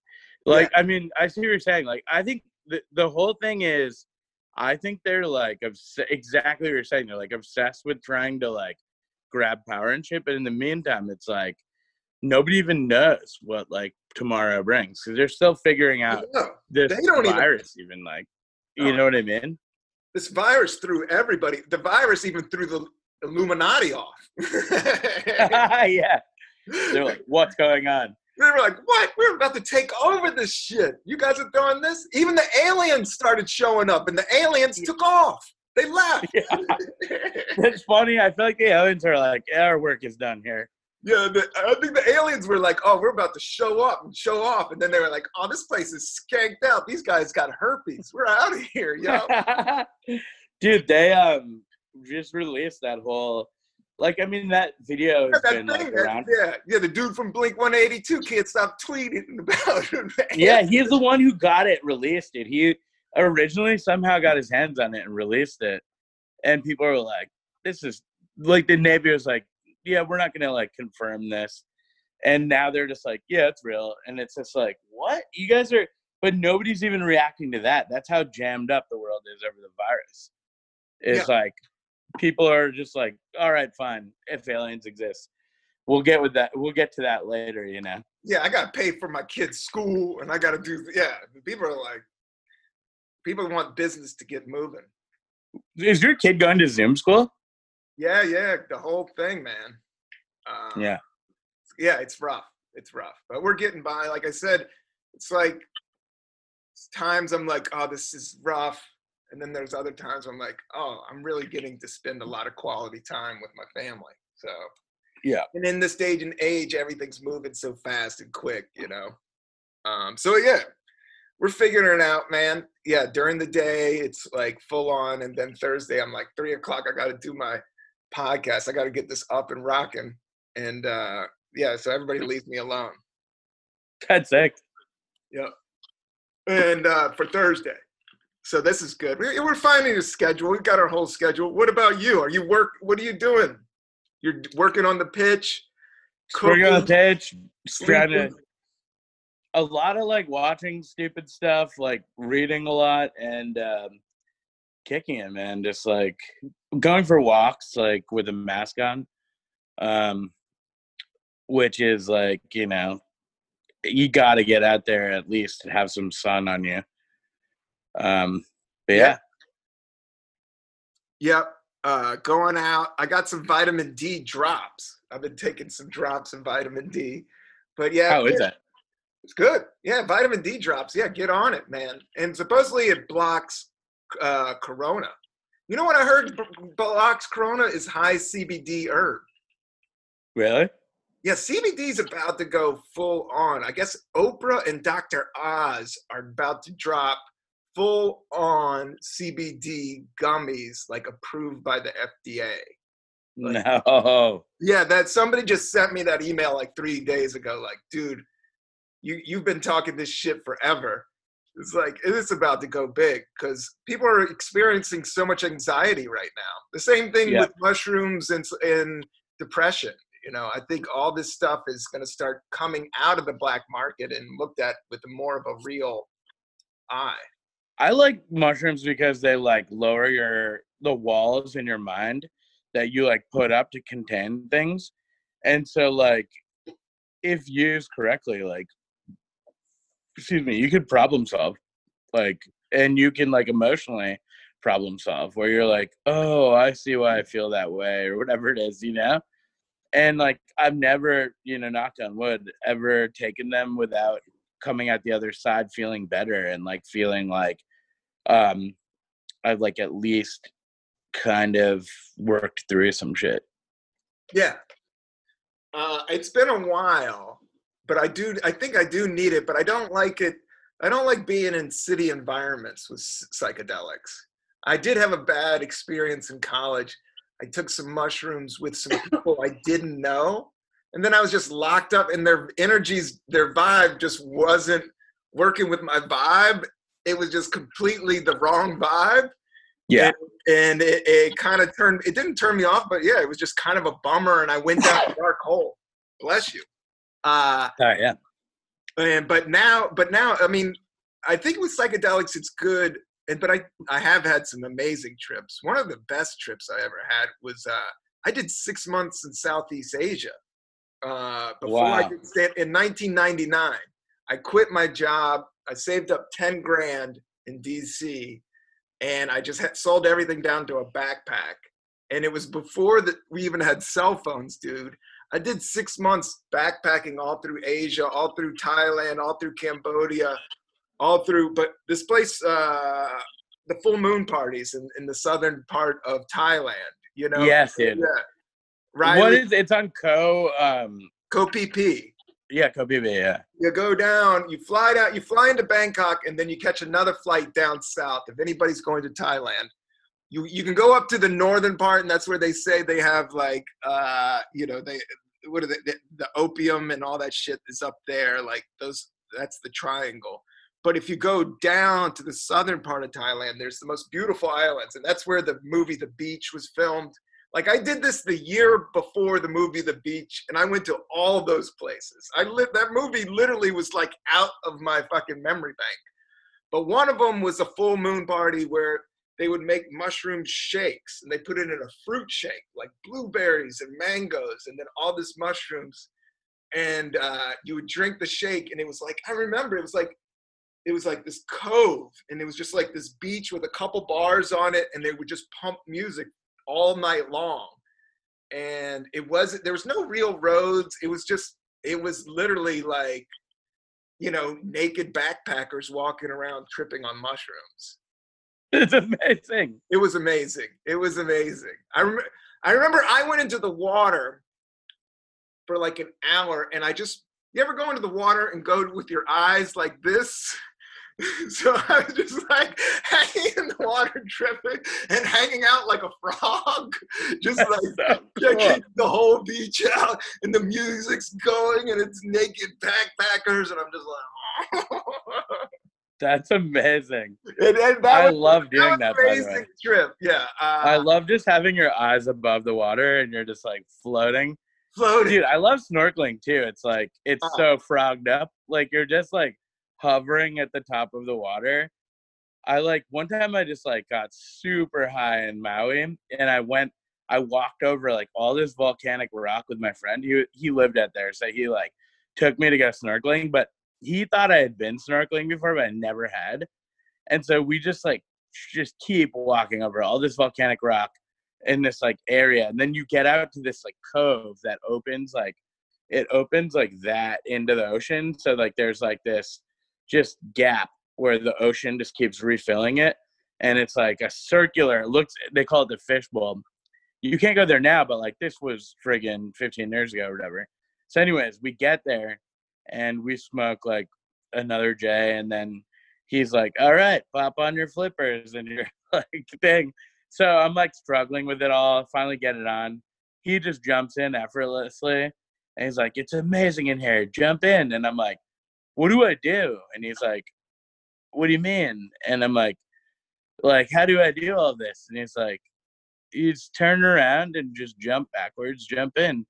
like i mean i see what you're saying like i think the, the whole thing is i think they're like obs- exactly what you're saying they're like obsessed with trying to like grab power and shit but in the meantime it's like nobody even knows what like tomorrow brings because they're still figuring out this They don't even- virus even, like you No. know what i mean this virus threw everybody. The virus even threw the Illuminati off. yeah they're like what's going on They were like, what? We're about to take over this shit. You guys are throwing this? Even the aliens started showing up and the aliens took off. They left. Yeah. it's funny i feel like the aliens are like our work is done here Yeah, the, I think the aliens were like, oh, we're about to show up and show off. And then they were like, oh, this place is skanked out. These guys got herpes. We're out of here, yo. Dude, they um just released that whole like I mean that video has that been thing, like around. yeah, yeah, the dude from Blink 182 can't stop tweeting about it. Yeah, he's the one who got it released it. He originally somehow got his hands on it and released it. And people were like, This is like the Navy was like, Yeah, we're not gonna like confirm this. And now they're just like, Yeah, it's real. And it's just like, What? You guys are but nobody's even reacting to that. That's how jammed up the world is over the virus. It's like people are just like, all right, fine, if aliens exist. We'll get with that. We'll get to that later, you know. yeah, I gotta pay for my kid's school and I gotta do yeah. People are like people want business to get moving. Is your kid going to Zoom school? Yeah, yeah, the whole thing, man. Um, Yeah. yeah, it's rough. It's rough, but we're getting by. Like I said, it's like times I'm like, oh, this is rough, and then there's other times I'm like, oh, I'm really getting to spend a lot of quality time with my family. So Yeah. and in this stage and age, everything's moving so fast and quick, you know. Um, so yeah, we're figuring it out, man. Yeah, during the day it's like full on, and then Thursday I'm like three o'clock. I got to do my podcast. I got to get this up and rocking, and uh, yeah, so everybody leaves me alone. That's it. Yep. And uh, for Thursday, so this is good. We- We're finding a schedule. We've got our whole schedule. What about you? Are you work? What are you doing? You're working on the pitch. Working on the pitch, trying to a lot of like watching stupid stuff, like reading a lot and um, kicking it, man. Just like going for walks, like with a mask on, um, which is like you know, you got to get out there at least and have some sun on you. Um, but Yeah. Yep. Uh, going out. I got some vitamin D drops. I've been taking some drops of vitamin D. But yeah, how is that? It's good. Yeah, vitamin D drops. Yeah, get on it, man. And supposedly it blocks uh, corona. You know what I heard blocks corona is high CBD herb. Really? Yeah, CBD's about to go full on. I guess Oprah and Dr. Oz are about to drop full on CBD gummies, like approved by the FDA. Like- no. Yeah, that somebody just sent me that email like three days ago. Like, dude, you you've been talking this shit forever. It's like it's about to go big because people are experiencing so much anxiety right now. The same thing Yeah. with mushrooms and and depression. You know, I think all this stuff is going to start coming out of the black market and looked at with more of a real eye. I like mushrooms because they like lower your the walls in your mind that you like put up to contain things. And so like if used correctly, like excuse me, you could problem solve. Like and you can like emotionally problem solve where you're like, "Oh, I see why I feel that way," or whatever it is, you know? And like I've never, you know, knocked on wood, ever taken them without coming out the other side feeling better and like feeling like um I've like at least kind of worked through some shit. Yeah. Uh, it's been a while, but I do. I think I do need it, but I don't like it. I don't like being in city environments with psychedelics. I did have a bad experience in college. I took some mushrooms with some people I didn't know, and then I was just locked up, and their energies, their vibe just wasn't working with my vibe. It was just completely the wrong vibe. Yeah. And, and it, it kind of turned, it didn't turn me off, but yeah, it was just kind of a bummer. And I went down a dark hole. Bless you. Uh, uh, yeah. And, but now, but now, I mean, I think with psychedelics, it's good. And, but I, I have had some amazing trips. One of the best trips I ever had was, uh, I did six months in Southeast Asia. Uh, before wow. I stand in 1999. I quit my job. I saved up 10 grand in DC and I just had sold everything down to a backpack. And it was before that we even had cell phones, dude. I did six months backpacking all through Asia, all through Thailand, all through Cambodia, all through. But this place, uh, the full moon parties in, in the southern part of Thailand. You know. Yes, dude. Yeah. Right. What is it's on Koh? Um, Koh Phi Phi. Yeah, Phi Phi, yeah. You go down, you fly down, you fly into Bangkok, and then you catch another flight down south. If anybody's going to Thailand, you you can go up to the northern part, and that's where they say they have like, uh, you know, they what are they, the, the opium and all that shit is up there. Like those, that's the triangle. But if you go down to the southern part of Thailand, there's the most beautiful islands, and that's where the movie The Beach was filmed. Like I did this the year before the movie The Beach, and I went to all of those places. I lived that movie literally was like out of my fucking memory bank. But one of them was a full moon party where they would make mushroom shakes and they put it in a fruit shake, like blueberries and mangoes, and then all this mushrooms. And uh, you would drink the shake, and it was like I remember it was like it was like this cove, and it was just like this beach with a couple bars on it, and they would just pump music all night long. And it wasn't, there was no real roads. It was just, it was literally like, you know, naked backpackers walking around tripping on mushrooms. It's amazing. It was amazing. It was amazing. I remember, I remember I went into the water for like an hour and I just, you ever go into the water and go with your eyes like this? so I was just like hanging in the water, tripping and hanging out like a frog, just like checking the whole beach out, and the music's going, and it's naked backpackers, and I'm just like. That's amazing. And, and that I was, love doing that. Amazing trip, yeah. Uh, I love just having your eyes above the water and you're just like floating. Floating, dude. I love snorkeling too. It's like it's uh, so frogged up. Like you're just like hovering at the top of the water. I like one time I just like got super high in Maui and I went I walked over like all this volcanic rock with my friend. He he lived out there, so he like took me to go snorkeling, but he thought I had been snorkeling before, but I never had. And so we just like just keep walking over all this volcanic rock in this like area. And then you get out to this like cove that opens like it opens like that into the ocean. So like there's like this just gap where the ocean just keeps refilling it. And it's like a circular it looks they call it the fishbowl you can't go there now but like this was friggin 15 years ago or whatever. So anyways we get there and we smoke like another j and then he's like all right pop on your flippers and you're like thing. So i'm like struggling with it all finally get it on. He just jumps in effortlessly and he's like it's amazing in here. Jump in. And i'm like what do I do? And he's like, what do you mean? And I'm like, like, how do I do all this? And he's like, you just turn around and just jump backwards, jump in.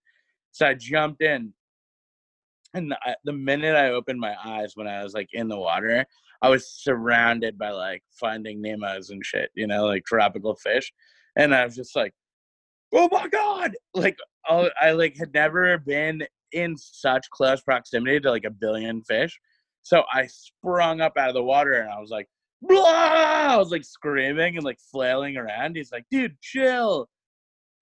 So I jumped in. And the, the minute I opened my eyes when I was like in the water, I was surrounded by like finding Nemos and shit, you know, like tropical fish. And I was just like, oh my God. Like, I like had never been in such close proximity to like a billion fish. So I sprung up out of the water and I was like, blah! I was like screaming and like flailing around. He's like, dude, chill.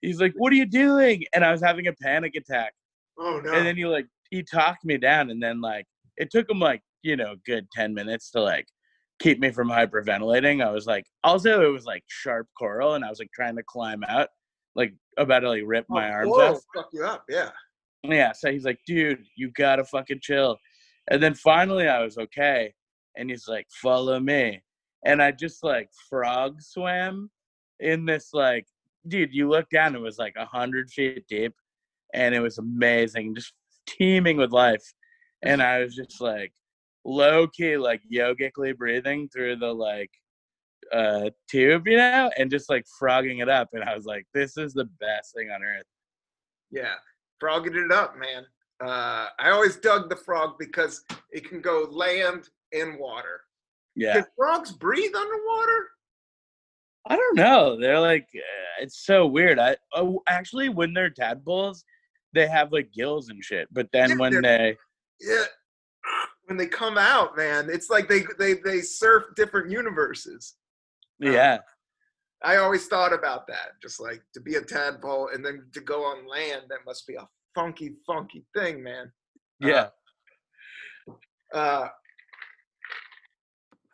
He's like, what are you doing? And I was having a panic attack. Oh no. And then he like he talked me down and then like it took him like, you know, good 10 minutes to like keep me from hyperventilating. I was like also it was like sharp coral and I was like trying to climb out, like about to like rip oh, my arms off. Fuck you up, yeah Yeah, so he's like, dude, you gotta fucking chill. And then finally I was okay. And he's like, follow me. And I just like frog swam in this like dude, you look down, it was like a hundred feet deep and it was amazing, just teeming with life. And I was just like low key, like yogically breathing through the like uh tube, you know, and just like frogging it up. And I was like, this is the best thing on earth. Yeah, frogging it up, man. Uh, I always dug the frog because it can go land and water. Yeah. Can frogs breathe underwater? I don't know. They're like, uh, it's so weird. I oh, actually, when they're tadpoles, they have like gills and shit. But then Yeah, when they, Yeah. When they come out, man, it's like they they they surf different universes. yeah, I always thought about that, just like to be a tadpole and then to go on land. That must be a funky, funky thing, man. yeah, Uh,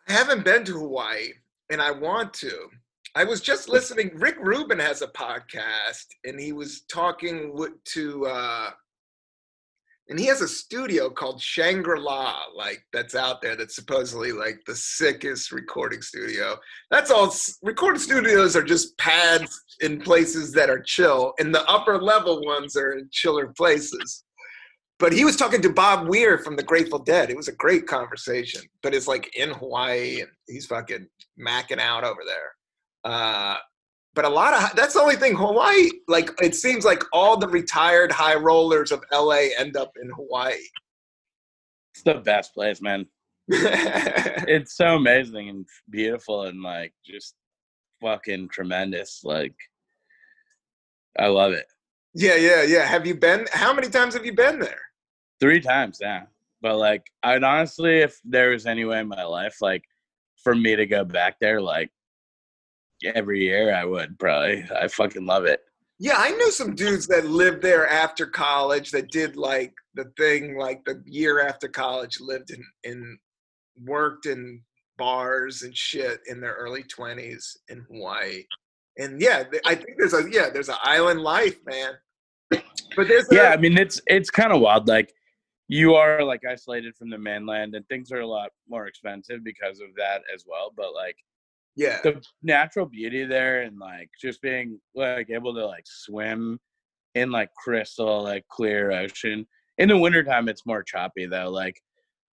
I haven't been to Hawaii, and I want to. I was just listening. Rick Rubin has a podcast, and he was talking to, uh, and he has a studio called Shangri La, like that's out there. That's supposedly like the sickest recording studio. That's all. Recording studios are just pads in places that are chill, and the upper level ones are in chiller places but he was talking to Bob Weir from the Grateful Dead. It was a great conversation, but it's like in Hawaii and he's fucking macking out over there. Uh, but a lot of that's the only thing Hawaii. Like it seems like all the retired high rollers of LA end up in Hawaii. it's the best place, man. It's so amazing and beautiful and like just fucking tremendous. Like, I love it. yeah, yeah, yeah. Have you been? How many times have you been there? Three times, yeah. But like, I'd honestly, if there was any way in my life, like, for me to go back there, like, every year, I would probably. I fucking love it. Yeah, I knew some dudes that lived there after college that did like the thing like the year after college lived in in worked in bars and shit in their early 20s in Hawaii. And yeah, I think there's a yeah, there's an island life, man. But there's a, yeah i mean it's it's kind of wild like you are like isolated from the mainland and things are a lot more expensive because of that as well but like yeah. the natural beauty there and like just being like able to like swim in like crystal like clear ocean in the wintertime it's more choppy though like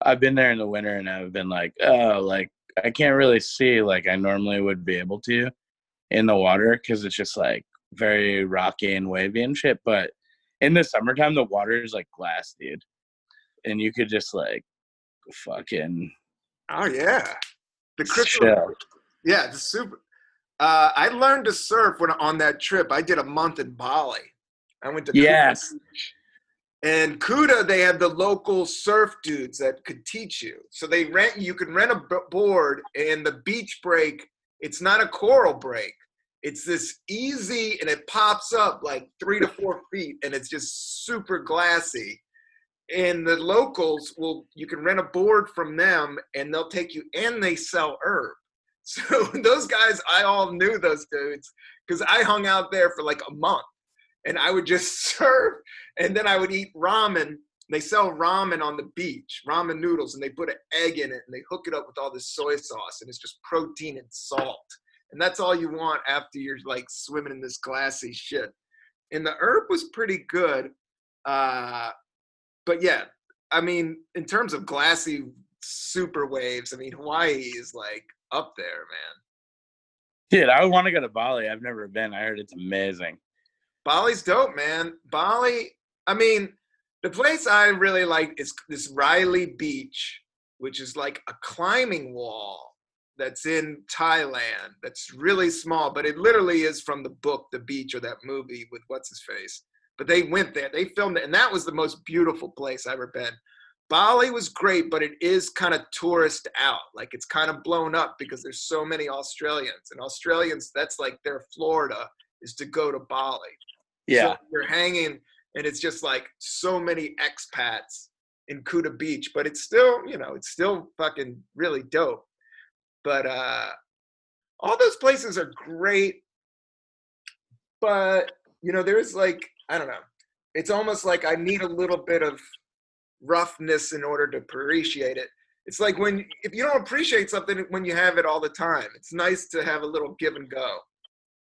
i've been there in the winter and i've been like oh like i can't really see like i normally would be able to in the water because it's just like very rocky and wavy and shit but in the summertime the water is like glass dude and you could just like fucking Oh yeah. The crystal chill Yeah, it's super. Uh, I learned to surf when on that trip. I did a month in Bali. I went to Yes. And Kuta, they had the local surf dudes that could teach you. So they rent you can rent a board, and the beach break. It's not a coral break. It's this easy, and it pops up like three to four feet, and it's just super glassy. And the locals will you can rent a board from them, and they'll take you, and they sell herb. So those guys, I all knew those dudes because I hung out there for like a month, and I would just surf, and then I would eat ramen. They sell ramen on the beach, ramen noodles, and they put an egg in it, and they hook it up with all this soy sauce, and it's just protein and salt, and that's all you want after you're like swimming in this glassy shit. And the herb was pretty good, uh, but yeah, I mean, in terms of glassy super waves, I mean, Hawaii is like up there, man. Dude, I want to go to Bali. I've never been. I heard it's amazing. Bali's dope, man. Bali, I mean, the place I really like is this Railay Beach, which is like a climbing wall that's in Thailand that's really small, but it literally is from the book The Beach or that movie with what's his face. But they went there, they filmed it, and that was the most beautiful place I've ever been. Bali was great, but it is kind of tourist out. Like it's kind of blown up because there's so many Australians. And Australians, that's like their Florida is to go to Bali. Yeah. So you're hanging, and it's just like so many expats in Kuta Beach, but it's still, you know, it's still fucking really dope. But uh all those places are great, but you know, there's like, I don't know. it's almost like I need a little bit of roughness in order to appreciate it. It's like when if you don't appreciate something when you have it all the time, it's nice to have a little give and go.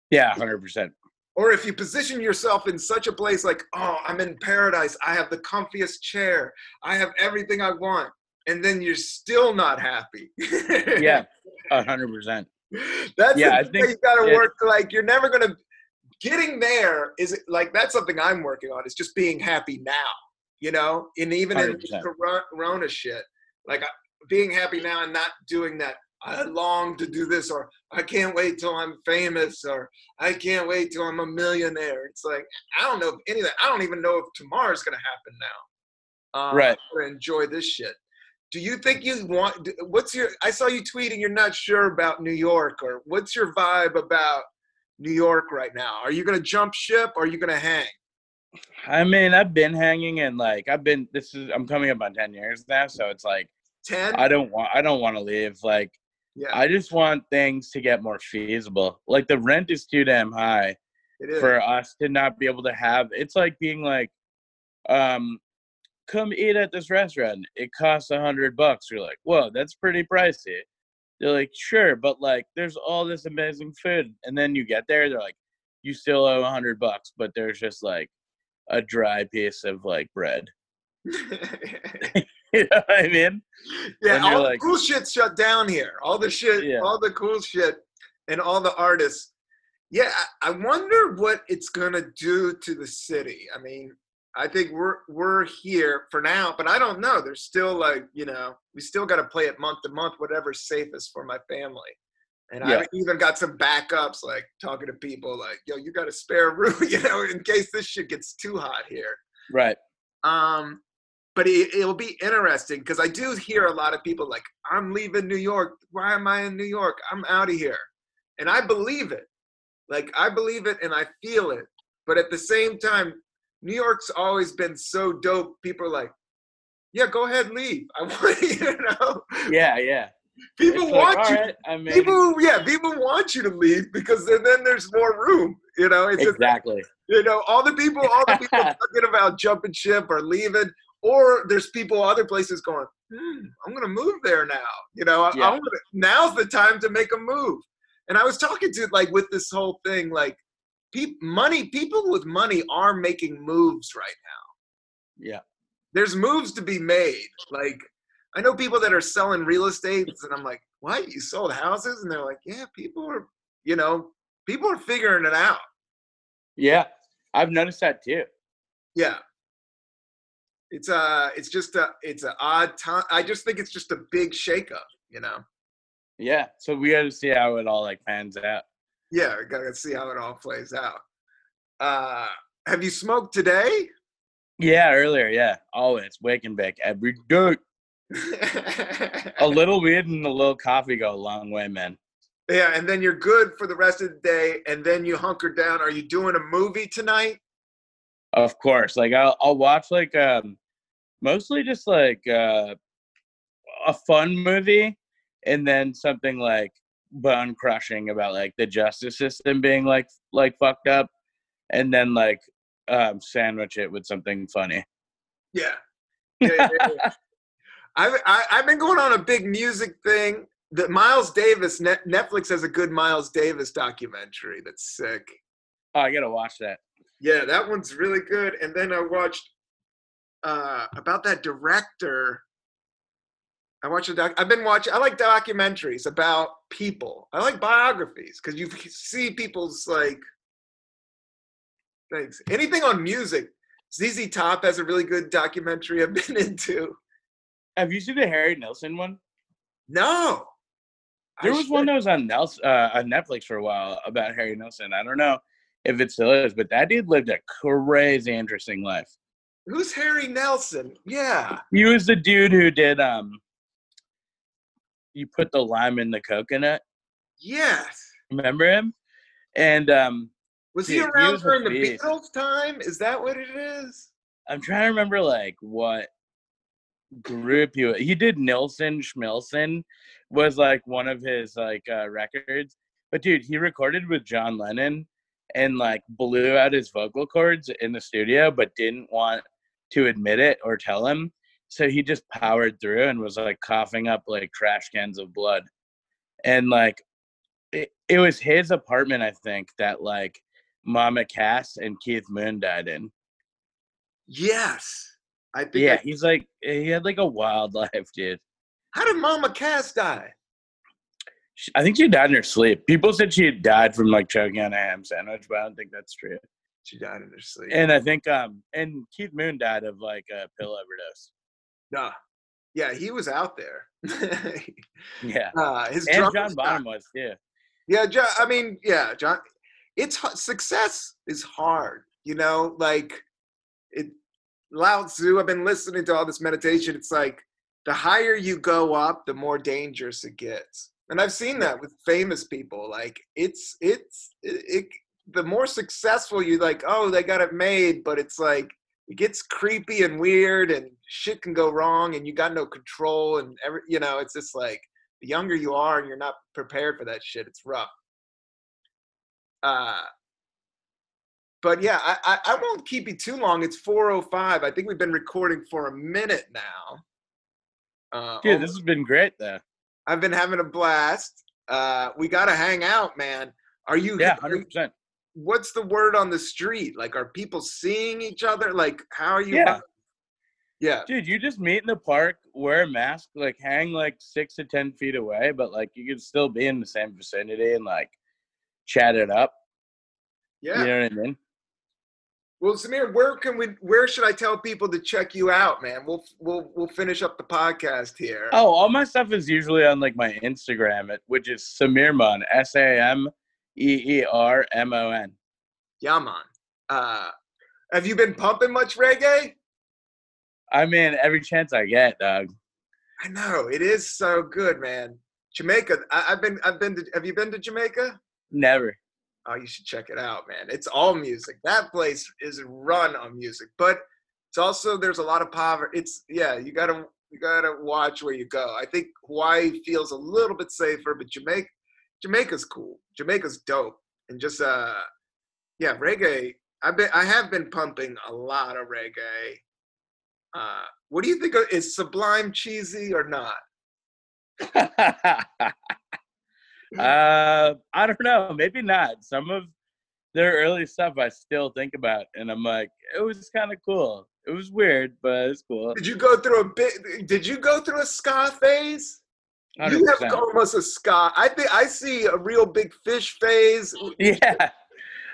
Yeah, hundred percent. Or if you position yourself in such a place like, oh, I'm in paradise, I have the comfiest chair, I have everything I want, and then you're still not happy. yeah, hundred percent. That's yeah, I think you got to work. Like you're never gonna getting there is like that's something I'm working on. Is just being happy now, you know, and even 100%. in Corona shit, like being happy now and not doing that. I long to do this, or I can't wait till I'm famous, or I can't wait till I'm a millionaire. It's like I don't know if any of that. I don't even know if tomorrow's gonna happen now. Um, right. Enjoy this shit. Do you think you want? What's your? I saw you tweeting. You're not sure about New York, or what's your vibe about New York right now? Are you gonna jump ship, or are you gonna hang? I mean, I've been hanging, and like I've been. This is I'm coming up on ten years now, so it's like 10 i don't want i don't want to leave like yeah. i just want things to get more feasible. Like the rent is too damn high for us to not be able to have it's like being like um come eat at this restaurant. It costs a hundred bucks. You're like whoa that's pretty pricey. They're like sure but like there's all this amazing food. And then you get there they're like you still owe a hundred bucks but there's just like a dry piece of like bread you know what I mean? Yeah, all like, the cool shit shut down here. All the shit, yeah. all the cool shit, and all the artists. Yeah, I wonder what it's gonna do to the city. I mean, I think we're we're here for now, but I don't know. There's still like you know, we still got to play it month to month, whatever's safest for my family. And yeah. I even got some backups, like talking to people, like, "Yo, you got a spare room, you know, in case this shit gets too hot here." Right. Um, but it, will be interesting because I do hear a lot of people like, I'm leaving New York. Why am I in New York? I'm out of here. And I believe it. Like, I believe it and I feel it. But at the same time, New York's always been so dope. People are like, yeah, go ahead, leave. I want you know. Yeah, yeah. People it's want like, you. Right, I mean, people, yeah, people want you to leave because then, then there's more room. You know, it's exactly. Just, you know, all the people, all the people talking about jumping ship or leaving or there's people other places going, hmm, I'm going to move there now. You know, yeah. gonna, now's the time to make a move. And I was talking to like with this whole thing, like pe- money, people with money are making moves right now. Yeah. There's moves to be made. Like I know people that are selling real estate and I'm like, what? You sold houses? And they're like, yeah, people are, you know, people are figuring it out. Yeah. I've noticed that too. Yeah it's a uh, it's just a it's an odd time. I just think it's just a big shakeup, you know. Yeah, so we got to see how it all like pans out. Yeah, we gotta see how it all plays out. Uh, have you smoked today? Yeah, earlier. Yeah, always wake and bake every day. a little weed and a little coffee go a long way, man. Yeah, and then you're good for the rest of the day, and then you hunker down. Are you doing a movie tonight? Of course, like I'll, I'll watch like um mostly just like uh, a fun movie and then something like bone crushing about like the justice system being like like fucked up and then like um sandwich it with something funny yeah, yeah, yeah, yeah. I've, I, have i have been going on a big music thing that miles davis netflix has a good miles davis documentary that's sick oh i gotta watch that yeah that one's really good and then i watched uh, about that director. I watch a doc. I've been watching. I like documentaries about people. I like biographies because you see people's like things. Anything on music. ZZ Top has a really good documentary I've been into. Have you seen the Harry Nilsson one? No. There I was should. one that was on Nelson, uh, on Netflix for a while about Harry Nilsson. I don't know if it still is, but that dude lived a crazy interesting life. Who's Harry Nelson? Yeah. He was the dude who did um you put the lime in the coconut. Yes. Remember him? And um was dude, he around he was during the Beatles time? Is that what it is? I'm trying to remember like what group he was. He did Nilsson Schmilsson was like one of his like uh records. But dude, he recorded with John Lennon and like blew out his vocal cords in the studio, but didn't want to admit it or tell him. So he just powered through and was like coughing up like trash cans of blood. And like it, it was his apartment, I think, that like Mama Cass and Keith Moon died in. Yes. I think Yeah, I- he's like he had like a wild life, dude. how did Mama Cass die? She- I think she died in her sleep. People said she had died from like choking on a ham sandwich, but I don't think that's true. She died in her sleep. And I think um and Keith Moon died of like a pill overdose. Nah. Yeah, he was out there. Yeah. uh, his And John Bonham was yeah. Yeah, John, I mean, yeah, John. It's success is hard, you know. Like it, Lao Tzu. I've been listening to all this meditation. It's like the higher you go up, the more dangerous it gets. And I've seen that with famous people. Like it's it's it, it the more successful you like. Oh, they got it made, but it's like it gets creepy and weird, and shit can go wrong, and you got no control, and every you know, it's just like the younger you are and you're not prepared for that shit, it's rough. Uh, but yeah, I, I, I won't keep you too long. It's 4:05. I think we've been recording for a minute now. Uh, Dude, this has been great though. I've been having a blast. Uh, we got to hang out, man. Are you? Yeah, hundred percent. What's the word on the street? Like, are people seeing each other? Like, how are you? Yeah. Yeah. Dude, you just meet in the park, wear a mask, like hang like six to ten feet away, but like you can still be in the same vicinity and like chat it up. Yeah. You know what I mean? Well, Sameer, where can we? Where should I tell people to check you out, man? We'll we'll we'll finish up the podcast here. Oh, all my stuff is usually on like my Instagram, which is Sameermon, S A M E E R M O N. Yeah. Uh, have you been pumping much reggae? I mean, every chance I get, dog. I know it is so good, man. Jamaica. I, I've been. I've been to. Have you been to Jamaica? Never. Oh, you should check it out, man. It's all music. That place is run on music, but it's also there's a lot of poverty. It's yeah, you gotta you gotta watch where you go. I think Hawaii feels a little bit safer, but Jamaica Jamaica's cool. Jamaica's dope, and just uh, yeah, reggae. I've been I have been pumping a lot of reggae. Uh, what do you think? Of, is Sublime cheesy or not? uh, I don't know. Maybe not. Some of their early stuff I still think about, and I'm like, it was kind of cool. It was weird, but it's cool. Did you go through a bit? Did you go through a ska phase? You have almost a ska. I think I see a Reel Big Fish phase. Yeah.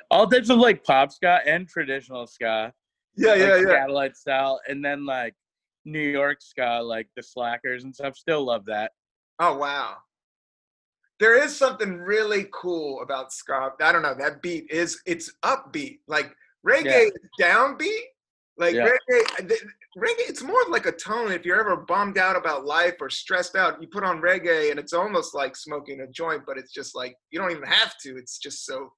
All types of like pop ska and traditional ska. Yeah, yeah, like yeah. Satellite style, and then like New York ska, like the Slackers and stuff. Still love that. Oh wow. There is something really cool about ska. I don't know. That beat is it's upbeat. Like reggae Yeah. is downbeat. Like Yeah. reggae, th- reggae. It's more like a tone. If you're ever bummed out about life or stressed out, you put on reggae, and it's almost like smoking a joint. But it's just like you don't even have to. It's just so.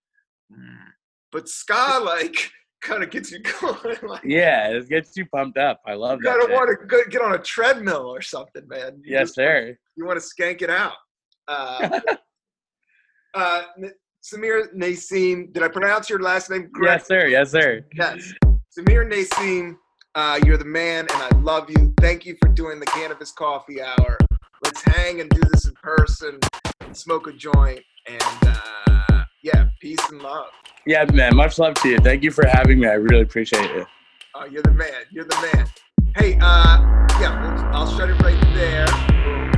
But ska like kind of gets you going. like, Yeah, it gets you pumped up. I love you that. gotta want to get on a treadmill or something, man. You Yes, just sir. you want to skank it out. Uh, uh, Sameer Nasim, did I pronounce your last name Yes, sir. Yes, sir. Yes. Sameer Nasim, uh, you're the man, and I love you. Thank you for doing the cannabis coffee hour. Let's hang and do this in person, and smoke a joint, and uh, yeah, peace and love. Yeah, man. Much love to you. Thank you for having me. I really appreciate it. Oh, you're the man. You're the man. Hey, uh, yeah, I'll shut it right there. Boom.